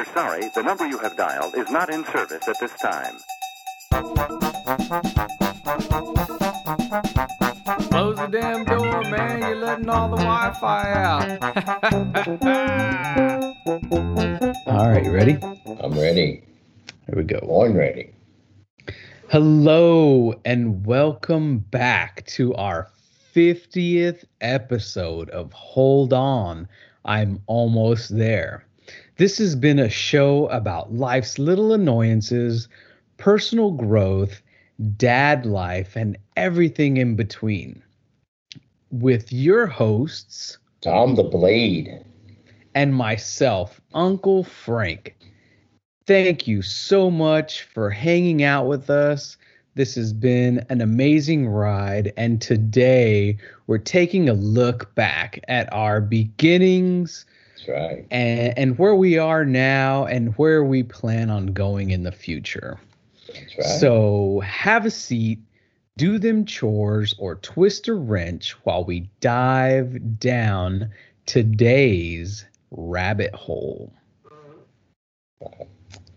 We're sorry, the number you have dialed is not in service at this time. Close the damn door, man. You're letting all the Wi Fi out. All right, you ready? I'm ready. Here we go. Born ready. Hello, and welcome back to our 50th episode of Hold On. I'm almost there. This has been a show about life's little annoyances, personal growth, dad life, and everything in between. With your hosts Tom the Blade. and myself, Uncle Frank. Thank you so much for hanging out with us. This has been an amazing ride, and today we're taking a look back at our beginnings That's right. and, and where we are now and where we plan on going in the future. That's right. So have a seat, do them chores, or twist a wrench while we dive down today's rabbit hole.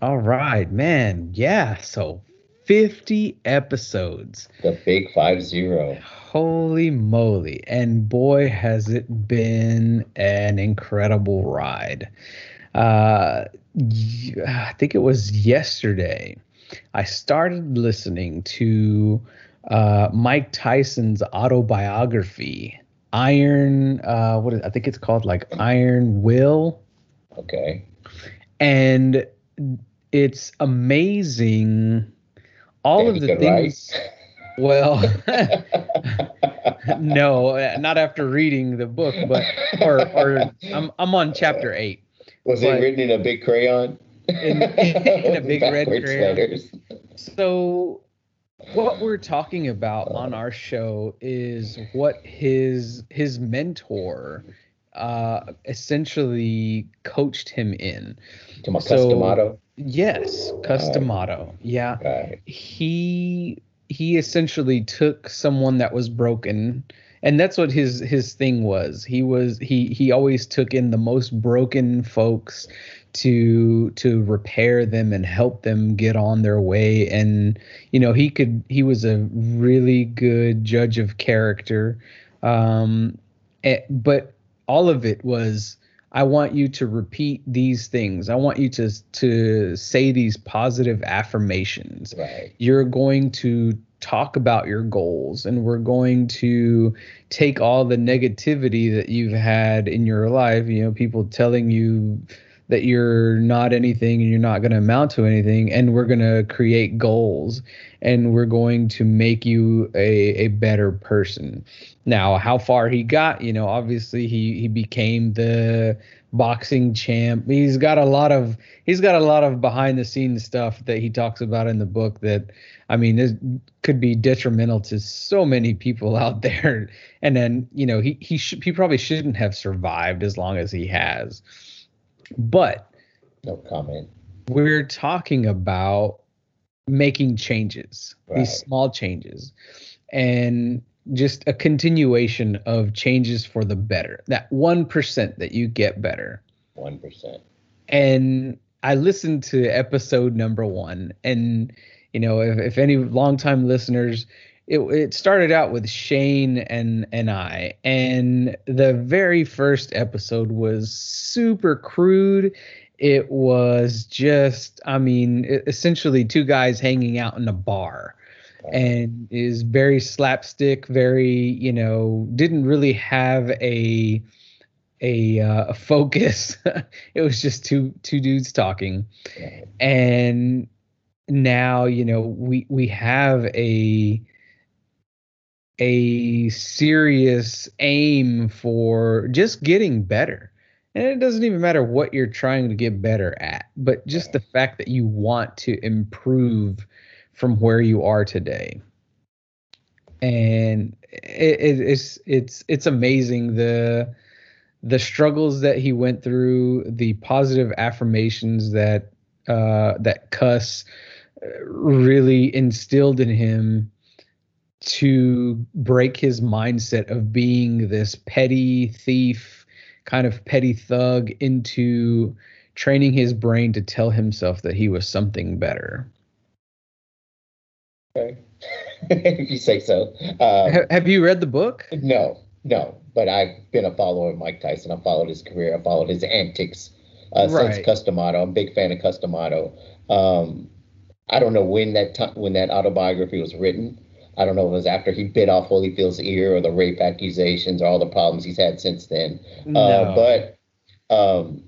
All right, man. Yeah. So 50 episodes. the big five zero. Holy moly. And boy, has it been an incredible ride. Uh, I think it was yesterday. I started listening to uh, Mike Tyson's autobiography, Iron. Uh, what is, I think it's called like Iron Will Okay. and it's amazing all of the things write? well no not after reading the book but or or i'm, I'm on chapter 8 Was it written in a big crayon? In- in a big red crayon. letters. so what we're talking about on our show is what his his mentor uh essentially coached him in. To my So- Cus D'Amato. yes Cus D'Amato yeah. Right. he he essentially took someone that was broken and that's what his his thing was. He was he he always took in the most broken folks to to repair them and help them get on their way. And you know he could he was a really good judge of character. Um eh, but all of it was I want you to repeat these things. I want you to to say these positive affirmations. Right. You're going to talk about your goals and we're going to take all the negativity that you've had in your life, you know, people telling you that you're not anything and you're not going to amount to anything and we're going to create goals and we're going to make you a, a better person. Now how far he got you know obviously he he became the boxing champ. He's got a lot of he's got a lot of behind the scenes stuff that he talks about in the book that i mean this could be detrimental to so many people out there. And then you know he he should he probably shouldn't have survived as long as he has. But No comment. we're talking about making changes Right. these small changes and just a continuation of changes for the better that 1% that you get better One percent. and i listened to episode number one and you know if, if any longtime listeners it, it started out with shane and and i and the very first episode was super crude it was just i mean essentially two guys hanging out in a bar and is very slapstick very you know didn't really have a a, uh, a focus. It was just two two dudes talking. And now you know we we have a a serious aim for just getting better and it doesn't even matter what you're trying to get better at but just the fact that you want to improve from where you are today. And it, it, it's it's it's amazing the the struggles that he went through the positive affirmations that uh that Cus uh, really instilled in him to break his mindset of being this petty thief kind of petty thug into training his brain to tell himself that he was something better. Okay. if you say so. Um, Ha- have you read the book? no, no. But I've been a follower of Mike Tyson. I followed his career. I followed his antics uh, Right. since Cus D'Amato. I'm a big fan of Cus D'Amato. Um, I don't know when that ti when that autobiography was written. I don't know if it was after he bit off Holyfield's ear or the rape accusations or all the problems he's had since then. Uh, but um,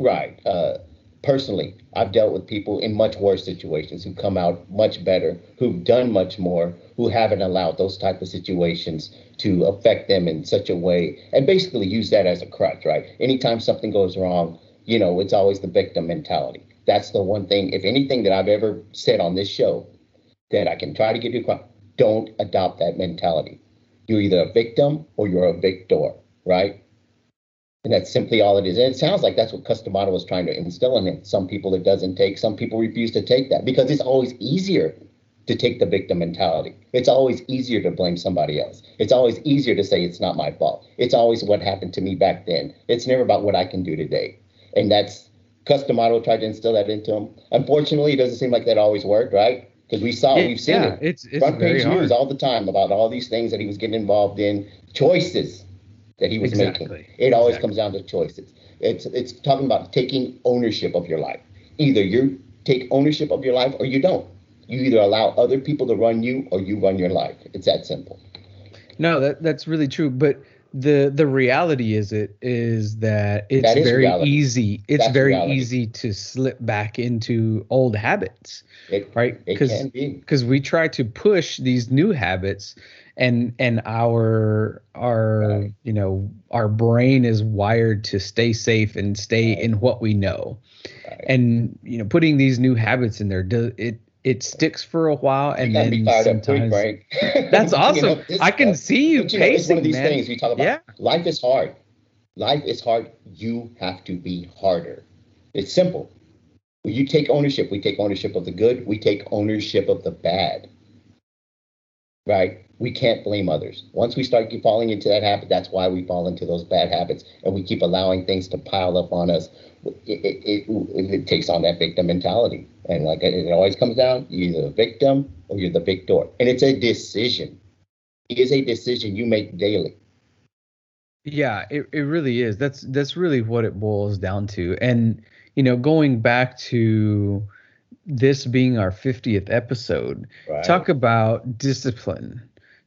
right, uh, personally, I've dealt with people in much worse situations who come out much better, who've done much more, who haven't allowed those type of situations to affect them in such a way, and basically use that as a crutch. Right, anytime something goes wrong, you know, it's always the victim mentality. That's the one thing, if anything that I've ever said on this show, that I can try to get you across. Don't adopt that mentality. You're either a victim or you're a victor, right? And that's simply all it is. And it sounds like that's what Cus D'Amato was trying to instill in it. Some people it doesn't take, some people refuse to take that because it's always easier to take the victim mentality. It's always easier to blame somebody else. It's always easier to say it's not my fault. It's always what happened to me back then. It's never about what I can do today. And that's Cus D'Amato tried to instill that into him. Unfortunately, it doesn't seem like that always worked, right? Because we saw, Yeah, we've seen yeah, it it's it's front page news all the time about all these things that he was getting involved in, choices that he was Exactly. making. It always Exactly. comes down to choices. It's it's talking about taking ownership of your life. Either you take ownership of your life or you don't. You either allow other people to run you or you run your life. It's that simple. No, that that's really true. But the the reality is it is that it's That is very reality. easy. It's That's very reality. easy to slip back into old habits, It right? Because be. because we try to push these new habits and and our our Right. you know our brain is wired to stay safe and stay Right. in what we know Right. and you know putting these new habits in there do it it sticks for a while and then be fired up quick, sometimes right? That's You awesome. know, this I can see you you know, it's one of these man. things we talk about. Yeah. Life is hard. Life is hard. You have to be harder. It's simple. You take ownership, we take ownership of the good, we take ownership of the bad. Right? We can't blame others. Once we start falling into that habit, that's why we fall into those bad habits and we keep allowing things to pile up on us. It, it, it, it takes on that victim mentality. And like it, always comes down, you're either the victim or you're the victor. And it's a decision. It is a decision you make daily. Yeah, it, it really is. That's that's really what it boils down to. And you know, going back to this being our 50th episode, Right? talk about discipline.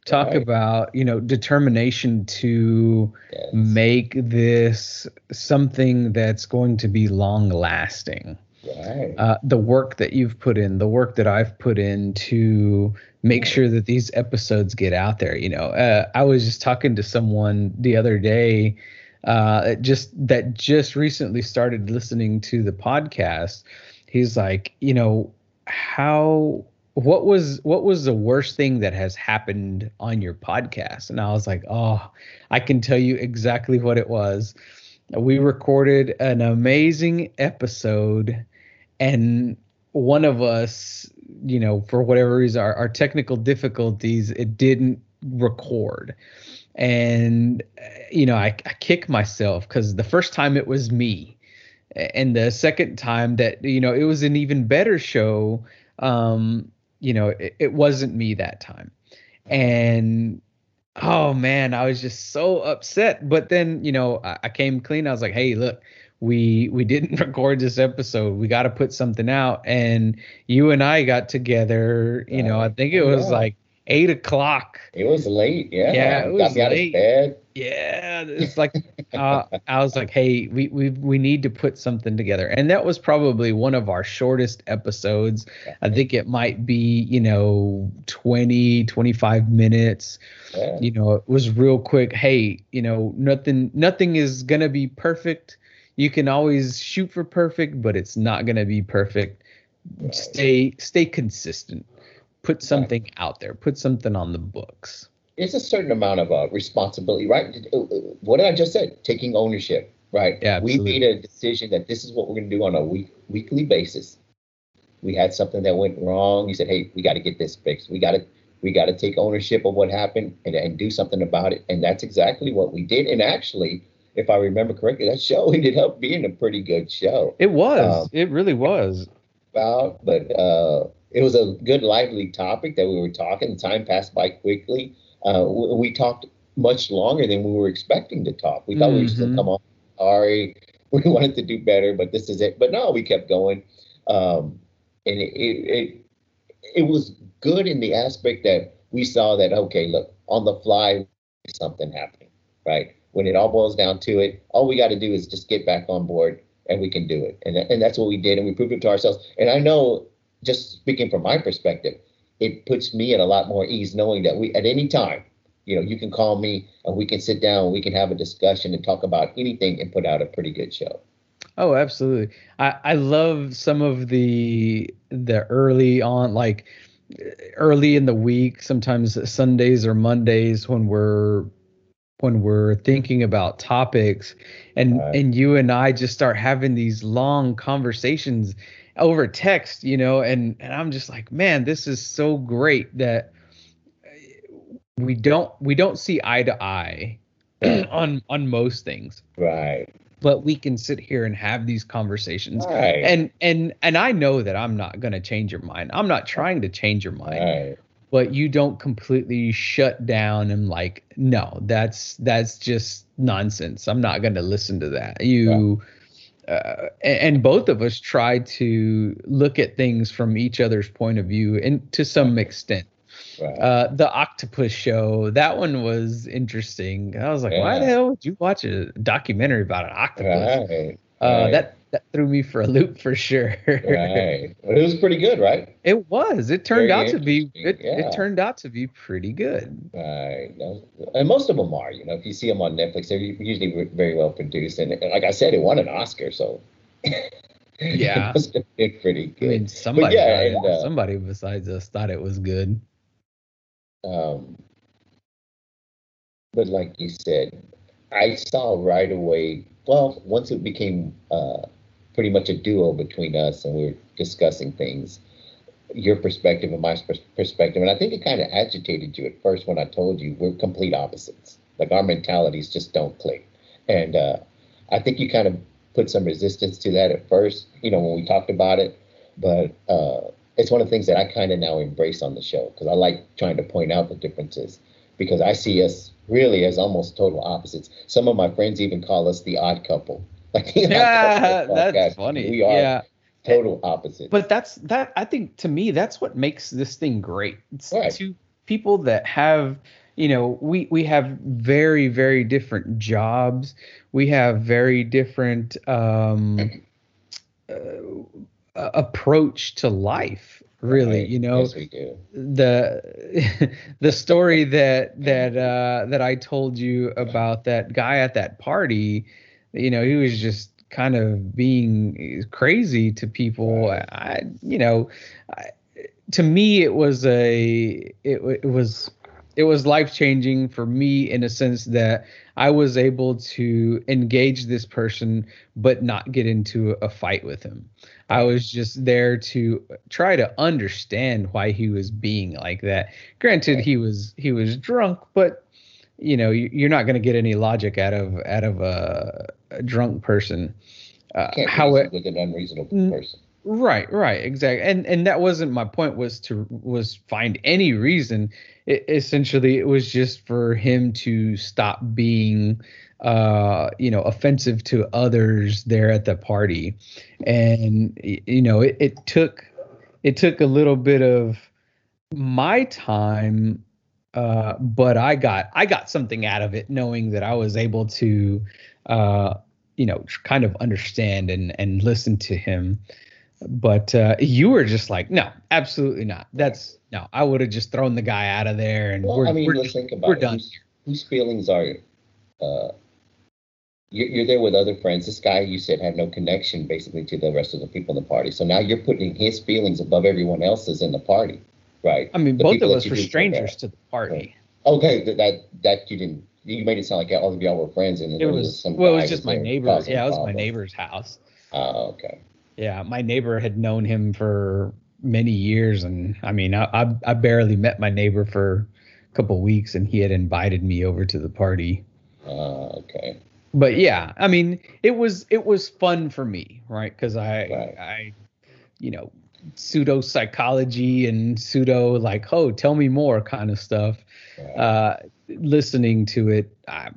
Talk Right. about, you know, determination to Yes. make this something that's going to be long lasting. Right. uh, the work that you've put in, the work that I've put in to make sure that these episodes get out there. You know, uh, I was just talking to someone the other day, uh, just that just recently started listening to the podcast. He's like, you know, how what was what was the worst thing that has happened on your podcast? And I was like, oh, I can tell you exactly what it was. We recorded an amazing episode and one of us, you know, for whatever reason, our, our technical difficulties, it didn't record. And, you know, I, I kick myself because the first time it was me. And the second time that, you know, it was an even better show, um, you know, it, it wasn't me that time. And, oh man, I was just so upset. But then, you know, I, I came clean. I was like, hey, look, we we didn't record this episode. We got to put something out. And you and I got together. You know, I think it was Yeah. like eight o'clock. It was late. Yeah. Yeah, it Got was out late. Yeah, it's like uh, I was like, hey, we we we need to put something together, and that was probably one of our shortest episodes. I think it might be, you know, 20, 25 minutes. Yeah. You know, it was real quick. Hey, you know, nothing nothing is gonna be perfect. You can always shoot for perfect, but it's not gonna be perfect. Right. Stay stay consistent. Put something out there. Put something on the books. There's a certain amount of uh, responsibility, right? What did I just say? Taking ownership, right? Yeah, we made a decision that this is what we're going to do on a week weekly basis. We had something that went wrong. You said, "Hey, we got to get this fixed. We got to we got to take ownership of what happened and, and do something about it." And that's exactly what we did. And actually, if I remember correctly, that show ended up being a pretty good show. It was. Um, it really was. About, but uh, it was a good, lively topic that we were talking. The time passed by quickly. Uh, we, we talked much longer than we were expecting to talk. We thought we were just gonna Mhm. come on. Sorry, we wanted to do better, but this is it. But no, we kept going, um, and it, it it it was good in the aspect that we saw that okay, look, on the fly, something happening, right? When it all boils down to it, all we got to do is just get back on board, and we can do it. And and that's what we did, and we proved it to ourselves. And I know, just speaking from my perspective, it puts me at a lot more ease knowing that we at any time you know, you can call me and we can sit down, we can have a discussion and talk about anything and put out a pretty good show. Oh, absolutely. I I love some of the the early on like early in the week, sometimes Sundays or Mondays when we're when we're thinking about topics and Right. and you and I just start having these long conversations over text, you know, and and I'm just like, man, this is so great that we don't we don't see eye to eye on on most things. Right. but we can sit here and have these conversations. Right. and and and i know that i'm not going to change your mind. I'm not trying to change your mind. Right. but you don't completely shut down and like no that's that's just nonsense. I'm not going to listen to that. You uh, and, both of us try to look at things from each other's point of view and to some extent Right. uh the octopus show that one was interesting i was like why the hell would you watch a documentary about an octopus right. Uh, right. that that threw me for a loop for sure. right. But it was pretty good, right? it was. It turned Very out to be. It, yeah. it turned out to be pretty good. Right. And most of them are, you know, if you see them on Netflix, they're usually very well produced. And like I said, it won an Oscar, so. Yeah. it must have been pretty I good. mean, somebody, yeah, and, uh, somebody besides us thought it was good. Um, but like you said, I saw right away. Well, once it became uh, pretty much a duo between us, and we were discussing things, your perspective and my perspective, and I think it kind of agitated you at first when I told you we're complete opposites. Like our mentalities just don't click, and uh, I think you kind of put some resistance to that at first. You know, when we talked about it, but uh, it's one of the things that I kind of now embrace on the show because I like trying to point out the differences because I see us really as almost total opposites. Some of my friends even call us the odd couple. Like Yeah, Couple that's funny. We are Yeah, total opposites. but that's that. I think to me, that's what makes this thing great. It's Right. two people that have, you know, we we have very very different jobs. We have very different um, uh, approach to life. Really, you know, yes, the the story that that uh that I told you about that guy at that party, you know, he was just kind of being crazy to people. I, you know, I, to me it was a it, it was it was life changing for me in a sense that I was able to engage this person but not get into a fight with him. I was just there to try to understand why he was being like that. Granted, he was he was drunk, but you know you, you're not going to get any logic out of out of a, a drunk person. Uh, Can't how it, with an unreasonable Mm. person. Right, right, exactly. And and that wasn't my point was to was find any reason. It, essentially it was just for him to stop being uh you know offensive to others there at the party. And you know, it, it took it took a little bit of my time uh but I got I got something out of it knowing that I was able to uh you know kind of understand and and listen to him but uh, you were just like, no, absolutely not. That's no. I would have just thrown the guy out of there, and Well, we're I mean, we're, think about we're it. done. Whose, whose feelings are? Uh, you're, you're there with other friends. This guy you said had no connection basically to the rest of the people in the party. So now you're putting his feelings above everyone else's in the party, right? I mean, The both of us were strangers to the party. Okay, that that, that you didn't. You made it sound like all of y'all were friends, and It there was some well, it was just my neighbor's. Yeah, it was my neighbor's house. Oh, okay. Yeah, my neighbor had known him for many years, and I mean, I I, I barely met my neighbor for a couple weeks, and he had invited me over to the party. Uh, okay. but yeah, I mean, it was it was fun for me, right? Because I Right. I, you know, pseudo psychology and pseudo like, oh, tell me more kind of stuff. Right. Uh, listening to it, I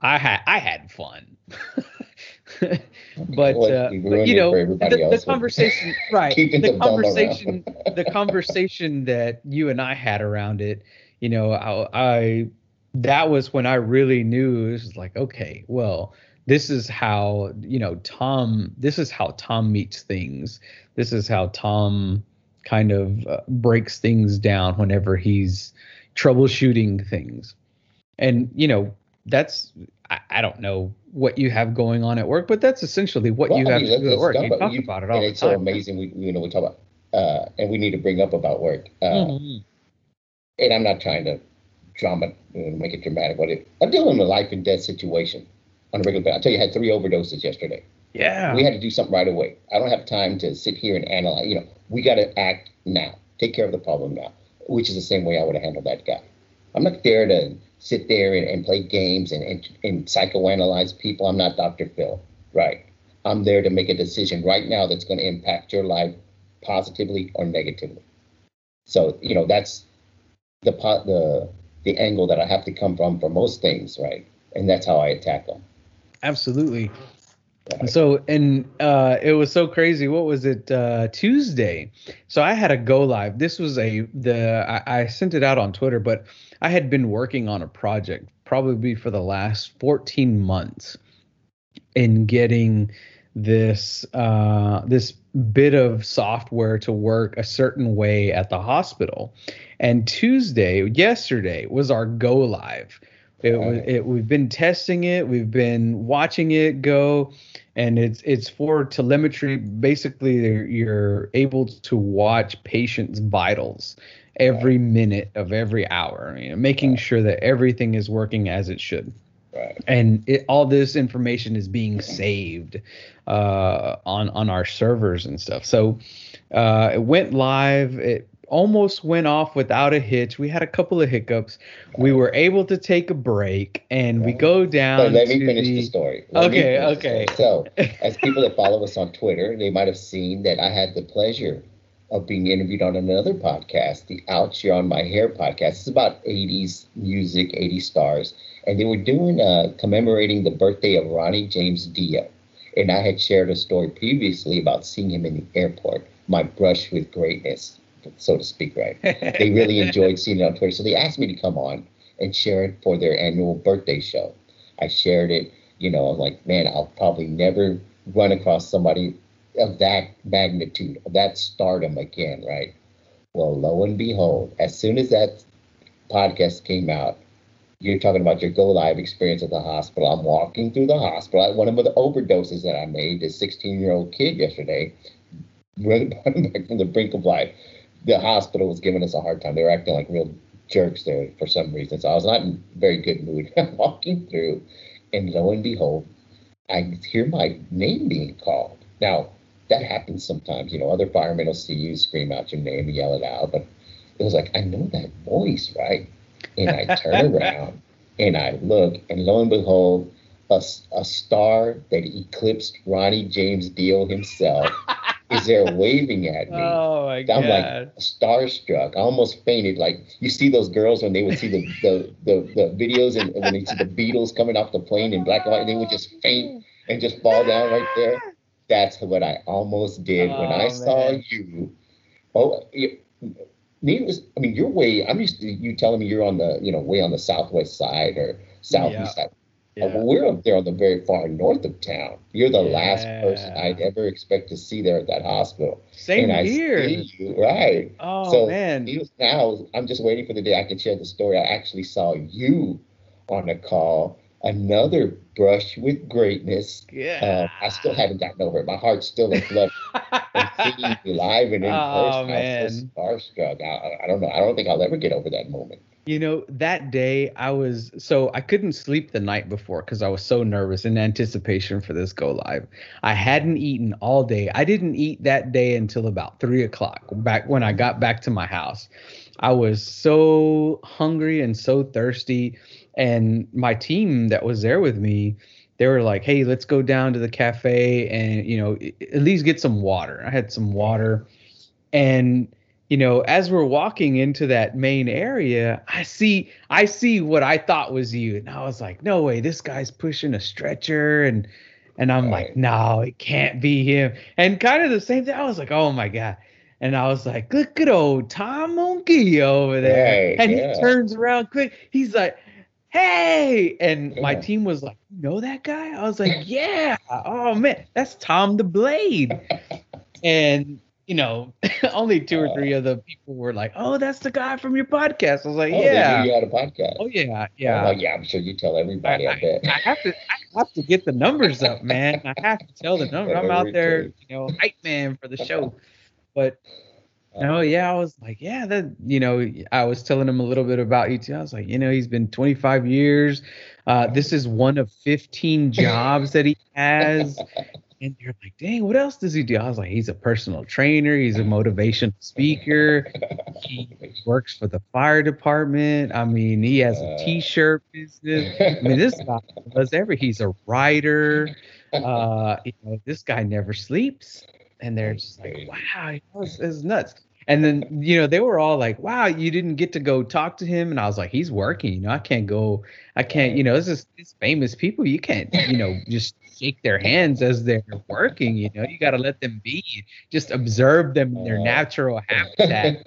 I had I had fun. but uh, you but, you know the, the conversation right the the conversation the conversation that you and I had around it you know I, I that was when I really knew it was like okay well this is how you know Tom this is how Tom meets things. This is how Tom kind of uh, breaks things down whenever he's troubleshooting things. And you know that's I, I don't know what you have going on at work but that's essentially what Well, you I have mean, to do at work you talk talk you- about it all and the it's time so amazing. We you know we talk about uh, and we need to bring up about work. Uh, Mhm. And I'm not trying to drama you know, make it dramatic, but it, I'm dealing with a life and death situation on a regular basis. I tell you, I had three overdoses yesterday. yeah We had to do something right away. I don't have time to sit here and analyze. You know, we got to act now. Take care of the problem now, which is the same way I would have handled that guy. I'm not there to sit there and, and play games and, and, and psychoanalyze people. I'm not Dr. Phil, right? I'm there to make a decision right now that's going to impact your life positively or negatively. So, you know, that's the po- the the angle that I have to come from for most things, right? And that's how I attack them. absolutely. So and uh it was so crazy. What was it? Uh Tuesday. So I had a go live. This was a the I, I sent it out on Twitter, but I had been working on a project probably for the last 14 months in getting this uh this bit of software to work a certain way at the hospital. And Tuesday, yesterday was our go live. It was it we've been testing it, we've been watching it go and it's it's for telemetry basically you're, able to watch patients vitals every minute of every hour you know making Right. sure that everything is working as it should Right. and it, all this information is being saved uh, on on our servers and stuff. So uh, it went live. It almost went off without a hitch. We had a couple of hiccups. We were able to take a break, and we go down. But let me finish the, the story. Let Okay, okay. So, as people that follow us on Twitter, they might have seen that I had the pleasure of being interviewed on another podcast, the Out You're on My Hair podcast. It's about 80s music, 80s stars. And they were doing, uh, commemorating the birthday of Ronnie James Dio. And I had shared a story previously about seeing him in the airport, my brush with greatness, so to speak, right? they really enjoyed seeing it on Twitter. So they asked me to come on and share it for their annual birthday show. I shared it, you know, I'm like, man, I'll probably never run across somebody of that magnitude, of that stardom again, right? Well, lo and behold, as soon as that podcast came out, you're talking about your go live experience at the hospital. I'm walking through the hospital. One of the overdoses that I made, this 16 year old kid yesterday, running back from the brink of life. The hospital was giving us a hard time. They were acting like real jerks there for some reason. So I was not in a very good mood. I'm walking through, and lo and behold, I hear my name being called. Now, that happens sometimes. You know, other firemen will see you scream out your name and yell it out. But it was like, I know that voice, right? And I turn around and I look, and lo and behold, a, a star that eclipsed Ronnie James Dio himself is there waving at me. oh my god! I'm like starstruck. I almost fainted. Like you see those girls when they would see the the, the, the videos and when they see the Beatles coming off the plane in black and white, they would just faint and just fall down right there. That's what I almost did when I Oh, saw you. Oh, needless. I mean, you're way. I'm used to you telling me you're on the you know way on the southwest side or southeast side. Uh, Yeah. Well, we're up there on the very far north of town. You're the last person I'd ever expect to see there at that hospital. Same and here. you, right? Oh so man! Now, I'm just waiting for the day I can share the story. I actually saw you on a call, another brush with greatness. yeah. Um, I still haven't gotten over it. My heart's still in blood. seeing you live and in Oh, person, I was so man. starstruck. I, I don't know. I don't think I'll ever get over that moment. You know, that day I was so I couldn't sleep the night before because I was so nervous in anticipation for this go live. I hadn't eaten all day. I didn't eat that day until about three o'clock back when I got back to my house. I was so hungry and so thirsty. And my team that was there with me, they were like, "Hey, let's go down to the cafe and you know at least get some water." I had some water, and you know as we're walking into that main area, I see I see what I thought was you, and I was like, "No way, this guy's pushing a stretcher," and and I'm Right. like, "No, it can't be him." And kind of the same thing. I was like, "Oh my god." And I was like, look at old Tom Monkey over there. Right, and yeah. he turns around quick. He's like, hey. And my team was like, you know that guy? I was like, yeah. Oh, man. That's Tom the Blade. and, you know, only two or three of the people were like, oh, that's the guy from your podcast. I was like, Oh, yeah. You had a podcast. Oh, yeah. Yeah. yeah, I'm sure you tell everybody. I, bet. I have to I have to get the numbers up, man. I have to tell the number. I'm out there, you know, hype man for the show. But no, yeah, I was like, yeah, that you know, I was telling him a little bit about you too. I was like, you know, he's been 25 years. Uh, this is one of 15 jobs that he has. And you're like, dang, what else does he do? I was like, he's a personal trainer, he's a motivational speaker, he works for the fire department. I mean, he has a t-shirt business. I mean, this guy does every. He's a writer. Uh, you know, this guy never sleeps, and they're just like, wow, it's, it's nuts. And then you know they were all like, wow, you didn't get to go talk to him, and I was like, he's working. You know, I can't go. I can't. You know, this is these famous people. You can't. You know, just shake their hands as they're working. You know, you got to let them be. Just observe them in their natural habitat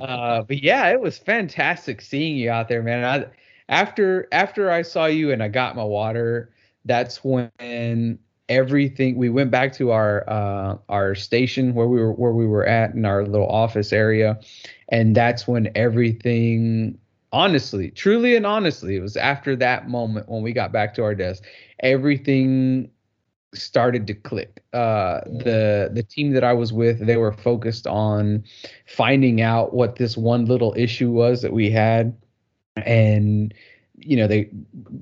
uh, but yeah, it was fantastic seeing you out there, man. I, after after I saw you and I got my water, that's when everything. We went back to our uh, our station where we were where we were at in our little office area, and that's when everything. Honestly, truly and honestly, it was after that moment when we got back to our desk, everything started to click. Uh, the the team that I was with, they were focused on finding out what this one little issue was that we had, and you know they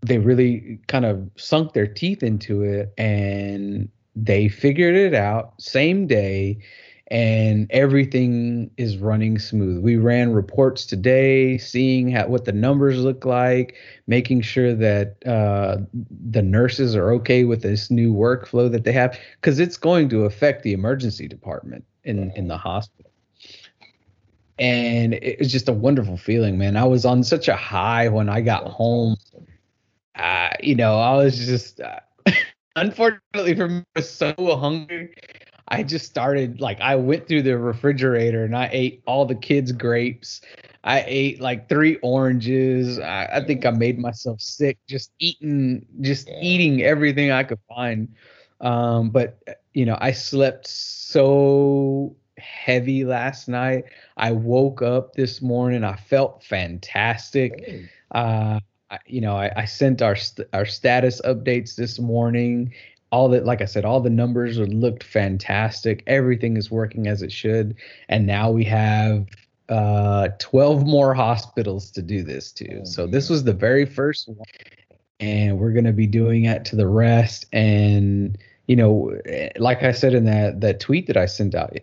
they really kind of sunk their teeth into it, and they figured it out same day. And everything is running smooth. We ran reports today, seeing how, what the numbers look like, making sure that uh, the nurses are okay with this new workflow that they have because it's going to affect the emergency department in in the hospital. And it was just a wonderful feeling man. I was on such a high when i got home. Uh, you know i was just uh, unfortunately for me i was so hungry i just started like i went through the refrigerator and i ate all the kids grapes I ate like three oranges. I, I think I made myself sick just eating, just Yeah. eating everything I could find. Um, but you know, I slept so heavy last night. I woke up this morning. I felt fantastic. Uh, I, you know, I, I sent our st- our status updates this morning. All that, like I said, all the numbers looked fantastic. Everything is working as it should, and now we have uh 12 more hospitals to do this to. Oh, So this was the very first one, and we're gonna be doing it to the rest. And you know, like I said in that that tweet that I sent out,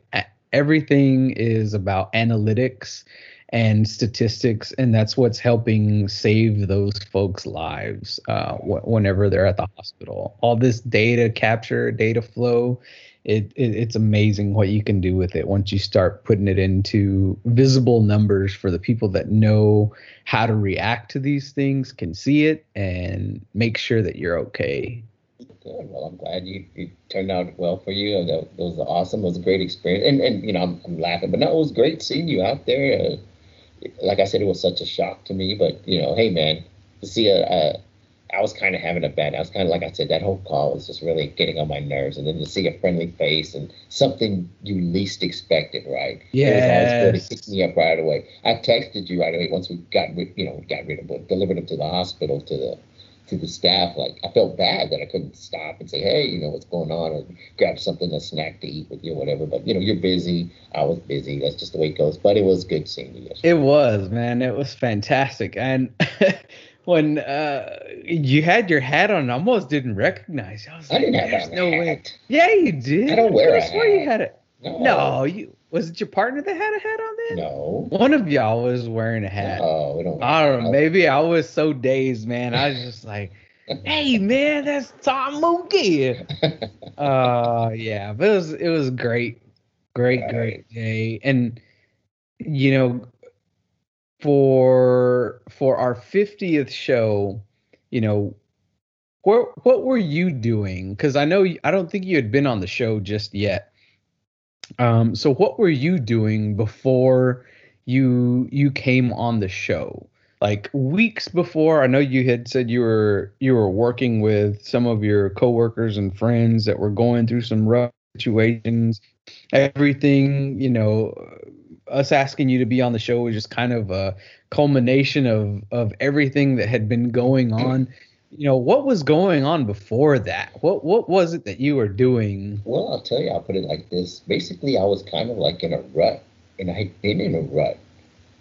everything is about analytics and statistics, and that's what's helping save those folks' lives uh, wh- whenever they're at the hospital. All this data capture, data flow, it, it it's amazing what you can do with it once you start putting it into visible numbers for the people that know how to react to these things, can see it, and make sure that you're okay. Good. Well, I'm glad you, turned out well for you. That, that was awesome. It was a great experience. And, and you know, I'm, I'm laughing, but no, it was great seeing you out there. Uh, like I said, it was such a shock to me, but you know, hey, man, to see a, a I was kind of having a bad. I was kind of like I said, that whole call was just really getting on my nerves, and then to see a friendly face and something you least expected, right? Yeah, was good. It picked me up right away. I texted you right away once we got rid, you know, got rid of it, delivered him to the hospital to the to the staff. Like I felt bad that I couldn't stop and say, hey, you know, what's going on, or grab something, a snack to eat with you, or whatever. But you know, you're busy. I was busy. That's just the way it goes. But it was good seeing you. Yesterday. It was, man. It was fantastic. And when uh, you had your hat on, I almost didn't recognize you. I was I didn't have "There's no way." Yeah, you did. I don't wear a I swear you had it. No. No, you was it your partner that had a hat on then? No. One of y'all was wearing a hat. Oh, we don't. I don't know. Maybe I was so dazed, man. I was just like, hey man, that's Tom Mookie. uh yeah, but it was it was great. Great, Right. great day. And you know, for for our 50th show, you know, what what were you doing? Because I know I don't think you had been on the show just yet. Um, so what were you doing before you you came on the show? Like weeks before, I know you had said you were you were working with some of your coworkers and friends that were going through some rough situations. Everything, you know, us asking you to be on the show was just kind of a culmination of of everything that had been going on. You know, what was going on before that? What what was it that you were doing? Well, I'll tell you, I'll put it like this. Basically, I was kind of like in a rut, and I'd been in a rut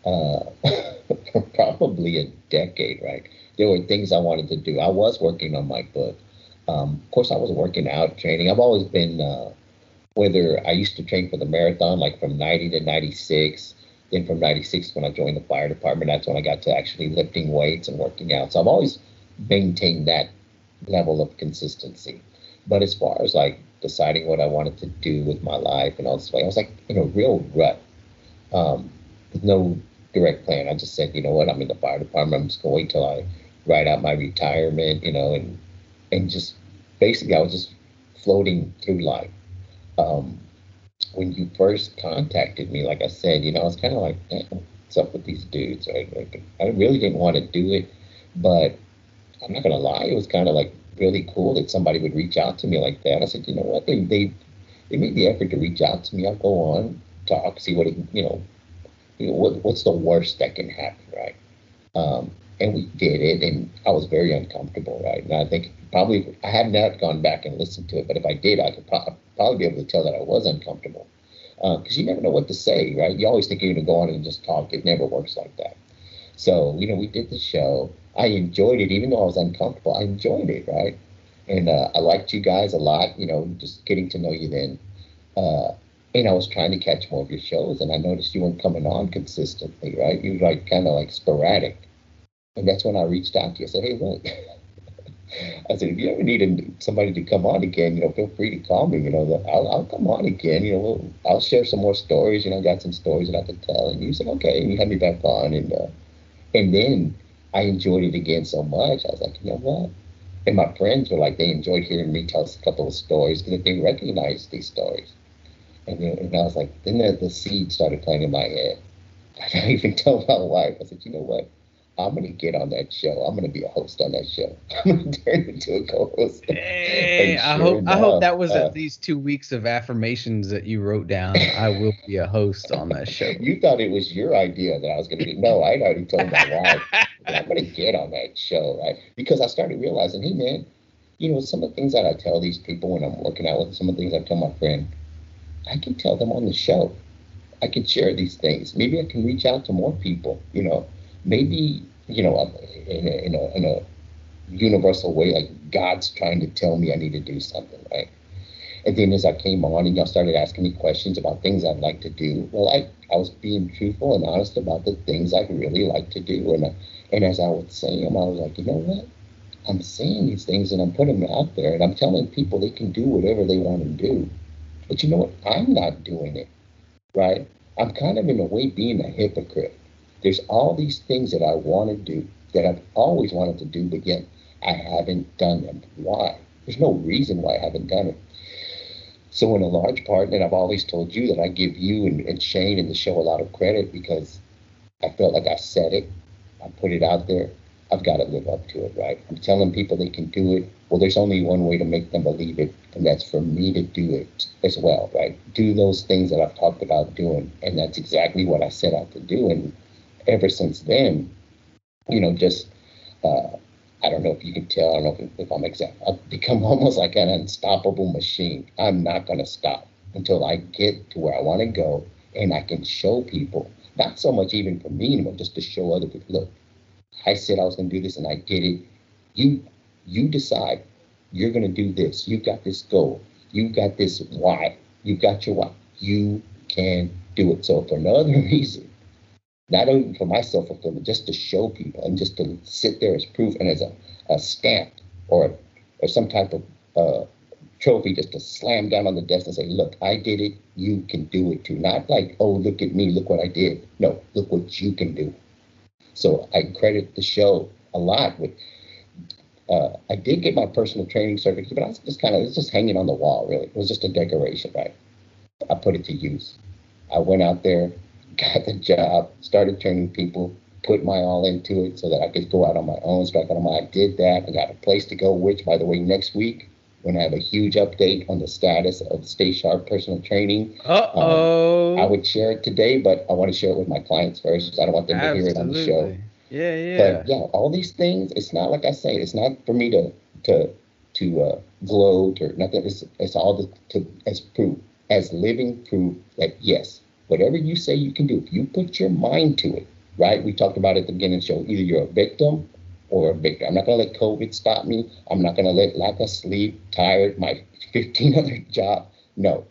uh, for probably a decade, right? There were things I wanted to do. I was working on my book. Um, of course, I was working out, training. I've always been, uh, whether I used to train for the marathon, like from 90 to 96. Then from 96, when I joined the fire department, that's when I got to actually lifting weights and working out. So I've always maintained that level of consistency. But as far as like deciding what I wanted to do with my life and all this, way, I was like in a real rut. Um, with no direct plan. I just said, you know what, I'm in the fire department. I'm just gonna wait till I write out my retirement, you know, and and just basically I was just floating through life. Um, when you first contacted me, like I said, you know, I was kind of like, what's up with these dudes? Like, I really didn't want to do it, but I'm not gonna lie, it was kind of like really cool that somebody would reach out to me like that. I said, you know what, they they they made the effort to reach out to me. I'll go on, talk, see what it, you know, you know what, what's the worst that can happen, right? Um, and we did it, and I was very uncomfortable, right? And I think probably I have not gone back and listened to it, but if I did, I could pro- probably be able to tell that I was uncomfortable because you never know what to say, right? You always think you're going to go on and just talk. It never works like that. So you know, we did the show. I enjoyed it, even though I was uncomfortable. I enjoyed it, right? And uh, I liked you guys a lot. You know, just getting to know you then. Uh, and I was trying to catch more of your shows, and I noticed you weren't coming on consistently, right? You were like kind of like sporadic. And that's when I reached out to you. I said, hey, look. I said, if you ever need somebody to come on again, you know, feel free to call me. You know, I'll, I'll come on again. You know, we'll, I'll share some more stories. You know, I got some stories that I could tell. And you said, okay. And you had me back on. And, uh, and then I enjoyed it again so much. I was like, you know what? And my friends were like, they enjoyed hearing me tell a couple of stories because they recognized these stories. And, then, and I was like, then the, the seed started playing in my head. I even told my wife, I said, you know what? I'm going to get on that show. I'm going to be a host on that show. I'm going to turn into a co-host. Hey, And I sure hope I hope that was uh, at least two weeks of affirmations that you wrote down. I will be a host on that show. You thought it was your idea that I was going to be. No, I'd already told my wife I'm to get on that show, right? Because I started realizing, hey, man, you know, some of the things that I tell these people when I'm working out with, some of the things I tell my friend, I can tell them on the show. I can share these things. Maybe I can reach out to more people, you know. Maybe, you know, um, in a, in a, in a universal way, like God's trying to tell me I need to do something, right? And then as I came on and y'all started asking me questions about things I'd like to do, well, I, I was being truthful and honest about the things I'd really like to do. And, I, and as I would say them, I was like, you know what? I'm saying these things and I'm putting them out there and I'm telling people they can do whatever they want to do. But you know what? I'm not doing it, right? I'm kind of in a way being a hypocrite. There's all these things that I want to do that I've always wanted to do, but yet I haven't done them. Why? There's no reason why I haven't done it. So, in a large part, and I've always told you that I give you and, and Shane and the show a lot of credit because I felt like I said it, I put it out there. I've got to live up to it, right? I'm telling people they can do it. Well, there's only one way to make them believe it, and that's for me to do it as well, right? Do those things that I've talked about doing, and that's exactly what I set out to do. And ever since then, you know, just uh, I don't know if you can tell. I don't know if, if I'm exact. I've become almost like an unstoppable machine. I'm not going to stop until I get to where I want to go, and I can show people. Not so much even for me but just to show other people. Look, I said I was going to do this, and I did it. You, you decide. You're going to do this. You've got this goal. You've got this why. You've got your why. You can do it. So for no other reason, not only for my self fulfillment, just to show people and just to sit there as proof and as a, a stamp or or some type of uh, trophy just to slam down on the desk and say, look, I did it, you can do it too. Not like, oh, look at me, look what I did. No, look what you can do. So I credit the show a lot with uh, I did get my personal training certificate, but I was just kind of it's just hanging on the wall. Really, it was just a decoration, right? I put it to use. I went out there, got the job, started training people, put my all into it so that I could go out on my own. Strike out on my. I did that. I got a place to go. Which, by the way, next week when I have a huge update on the status of Stay Sharp personal training. Uh oh. Um, I would share it today, but I want to share it with my clients first. I don't want them Absolutely. to hear it on the show. Yeah, yeah. But yeah, all these things. It's not like I say. It's not for me to to to uh, gloat or nothing. It's it's all the, to as proof, as living proof that yes, whatever you say you can do, if you put your mind to it, right? We talked about it at the beginning of the show. Either you're a victim or a victor. I'm not gonna let COVID stop me. I'm not gonna let lack of sleep, tired, my 15 other job. No,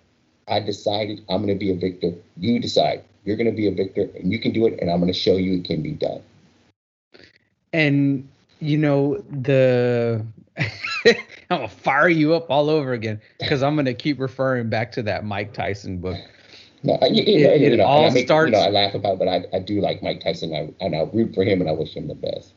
I decided I'm gonna be a victor. You decide you're gonna be a victor, and you can do it, and I'm gonna show you it can be done and you know the I'm gonna fire you up all over again because I'm gonna keep referring back to that Mike Tyson book. No, you, you, it, you know, all make, starts. You know, I laugh about, it, but I, I do like Mike Tyson, I, and I root for him, and I wish him the best.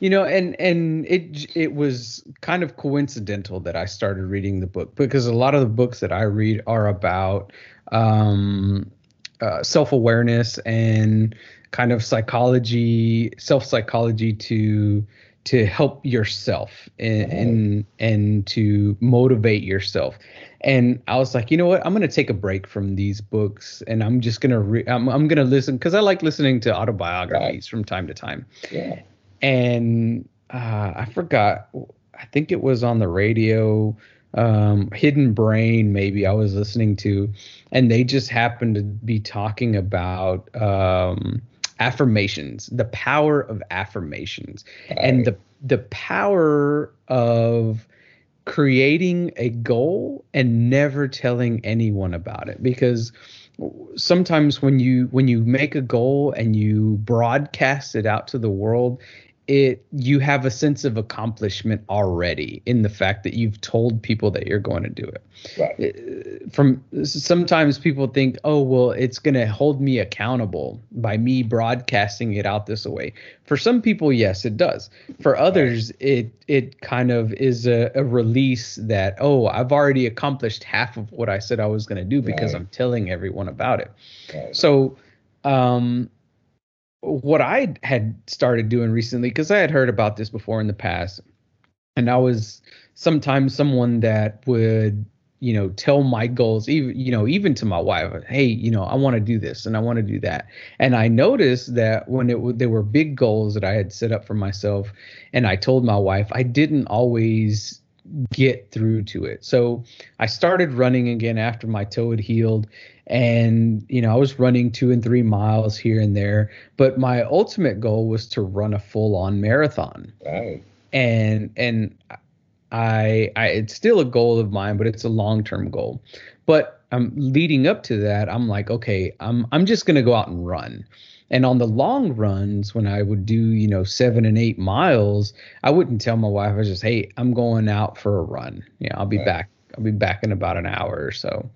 You know, and and it it was kind of coincidental that I started reading the book because a lot of the books that I read are about um, uh, self awareness and kind of psychology, self psychology to to help yourself and, and and to motivate yourself. And I was like, you know what? I'm gonna take a break from these books, and I'm just gonna re- I'm I'm gonna listen because I like listening to autobiographies right. from time to time. Yeah. And uh, I forgot. I think it was on the radio um, Hidden Brain, maybe I was listening to, and they just happened to be talking about um, affirmations, the power of affirmations, right. and the the power of creating a goal and never telling anyone about it because sometimes when you when you make a goal and you broadcast it out to the world it you have a sense of accomplishment already in the fact that you've told people that you're going to do it. Right. From sometimes people think, oh well, it's going to hold me accountable by me broadcasting it out this way. For some people, yes, it does. For others, right. it it kind of is a, a, release that oh, I've already accomplished half of what I said I was going to do because right. I'm telling everyone about it. So um what I had started doing recently, because I had heard about this before in the past, and I was sometimes someone that would, you know, tell my goals, even you know, even to my wife, hey, you know, I want to do this and I want to do that, and I noticed that when it there were big goals that I had set up for myself, and I told my wife, I didn't always get through to it. So I started running again after my toe had healed and you know i was running two and three miles here and there but my ultimate goal was to run a full on marathon. Right. And and I, I it's still a goal of mine but it's a long term goal. But i'm leading up to that i'm like okay i'm i'm just going to go out and run and on the long runs when i would do you know seven and eight miles i wouldn't tell my wife i was just hey i'm going out for a run yeah i'll be right. back i'll be back in about an hour or so